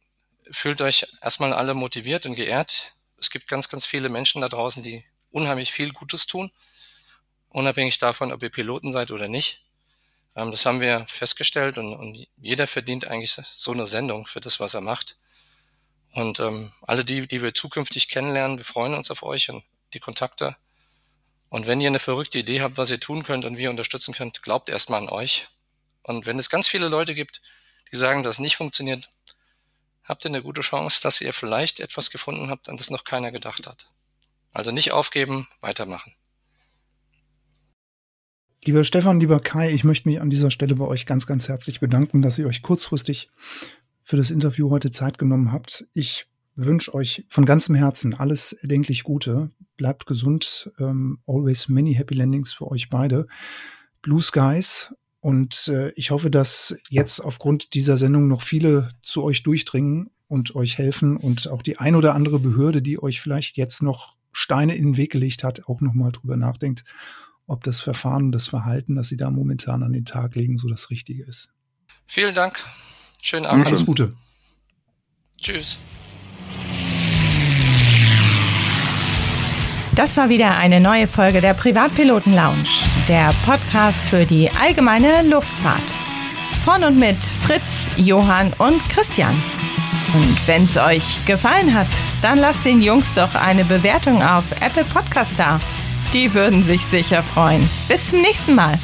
Speaker 4: fühlt euch erstmal alle motiviert und geehrt. Es gibt ganz, ganz viele Menschen da draußen, die unheimlich viel Gutes tun, unabhängig davon, ob ihr Piloten seid oder nicht. Ähm, das haben wir festgestellt und, und, jeder verdient eigentlich so eine Sendung für das, was er macht. Und ähm, alle die, die wir zukünftig kennenlernen, wir freuen uns auf euch und die Kontakte und wenn ihr eine verrückte Idee habt, was ihr tun könnt und wir unterstützen könnt, glaubt erstmal an euch. Und wenn es ganz viele Leute gibt, die sagen, dass nicht funktioniert, habt ihr eine gute Chance, dass ihr vielleicht etwas gefunden habt, an das noch keiner gedacht hat. Also nicht aufgeben, weitermachen.
Speaker 1: Lieber Stefan, lieber Kai, ich möchte mich an dieser Stelle bei euch ganz, ganz herzlich bedanken, dass ihr euch kurzfristig für das Interview heute Zeit genommen habt. Ich wünsche euch von ganzem Herzen alles erdenklich Gute. Bleibt gesund. Ähm, always many happy landings für euch beide. Blue Skies. Und äh, ich hoffe, dass jetzt aufgrund dieser Sendung noch viele zu euch durchdringen und euch helfen und auch die ein oder andere Behörde, die euch vielleicht jetzt noch Steine in den Weg gelegt hat, auch nochmal drüber nachdenkt, ob das Verfahren und das Verhalten, das sie da momentan an den Tag legen, so das Richtige ist.
Speaker 4: Vielen Dank. Schönen Abend.
Speaker 1: Alles Gute.
Speaker 4: Tschüss.
Speaker 3: Das war wieder eine neue Folge der Privatpiloten Lounge, der Podcast für die allgemeine Luftfahrt. Von und mit Fritz, Johann und Christian. Und wenn es euch gefallen hat, dann lasst den Jungs doch eine Bewertung auf Apple Podcast da. Die würden sich sicher freuen. Bis zum nächsten Mal.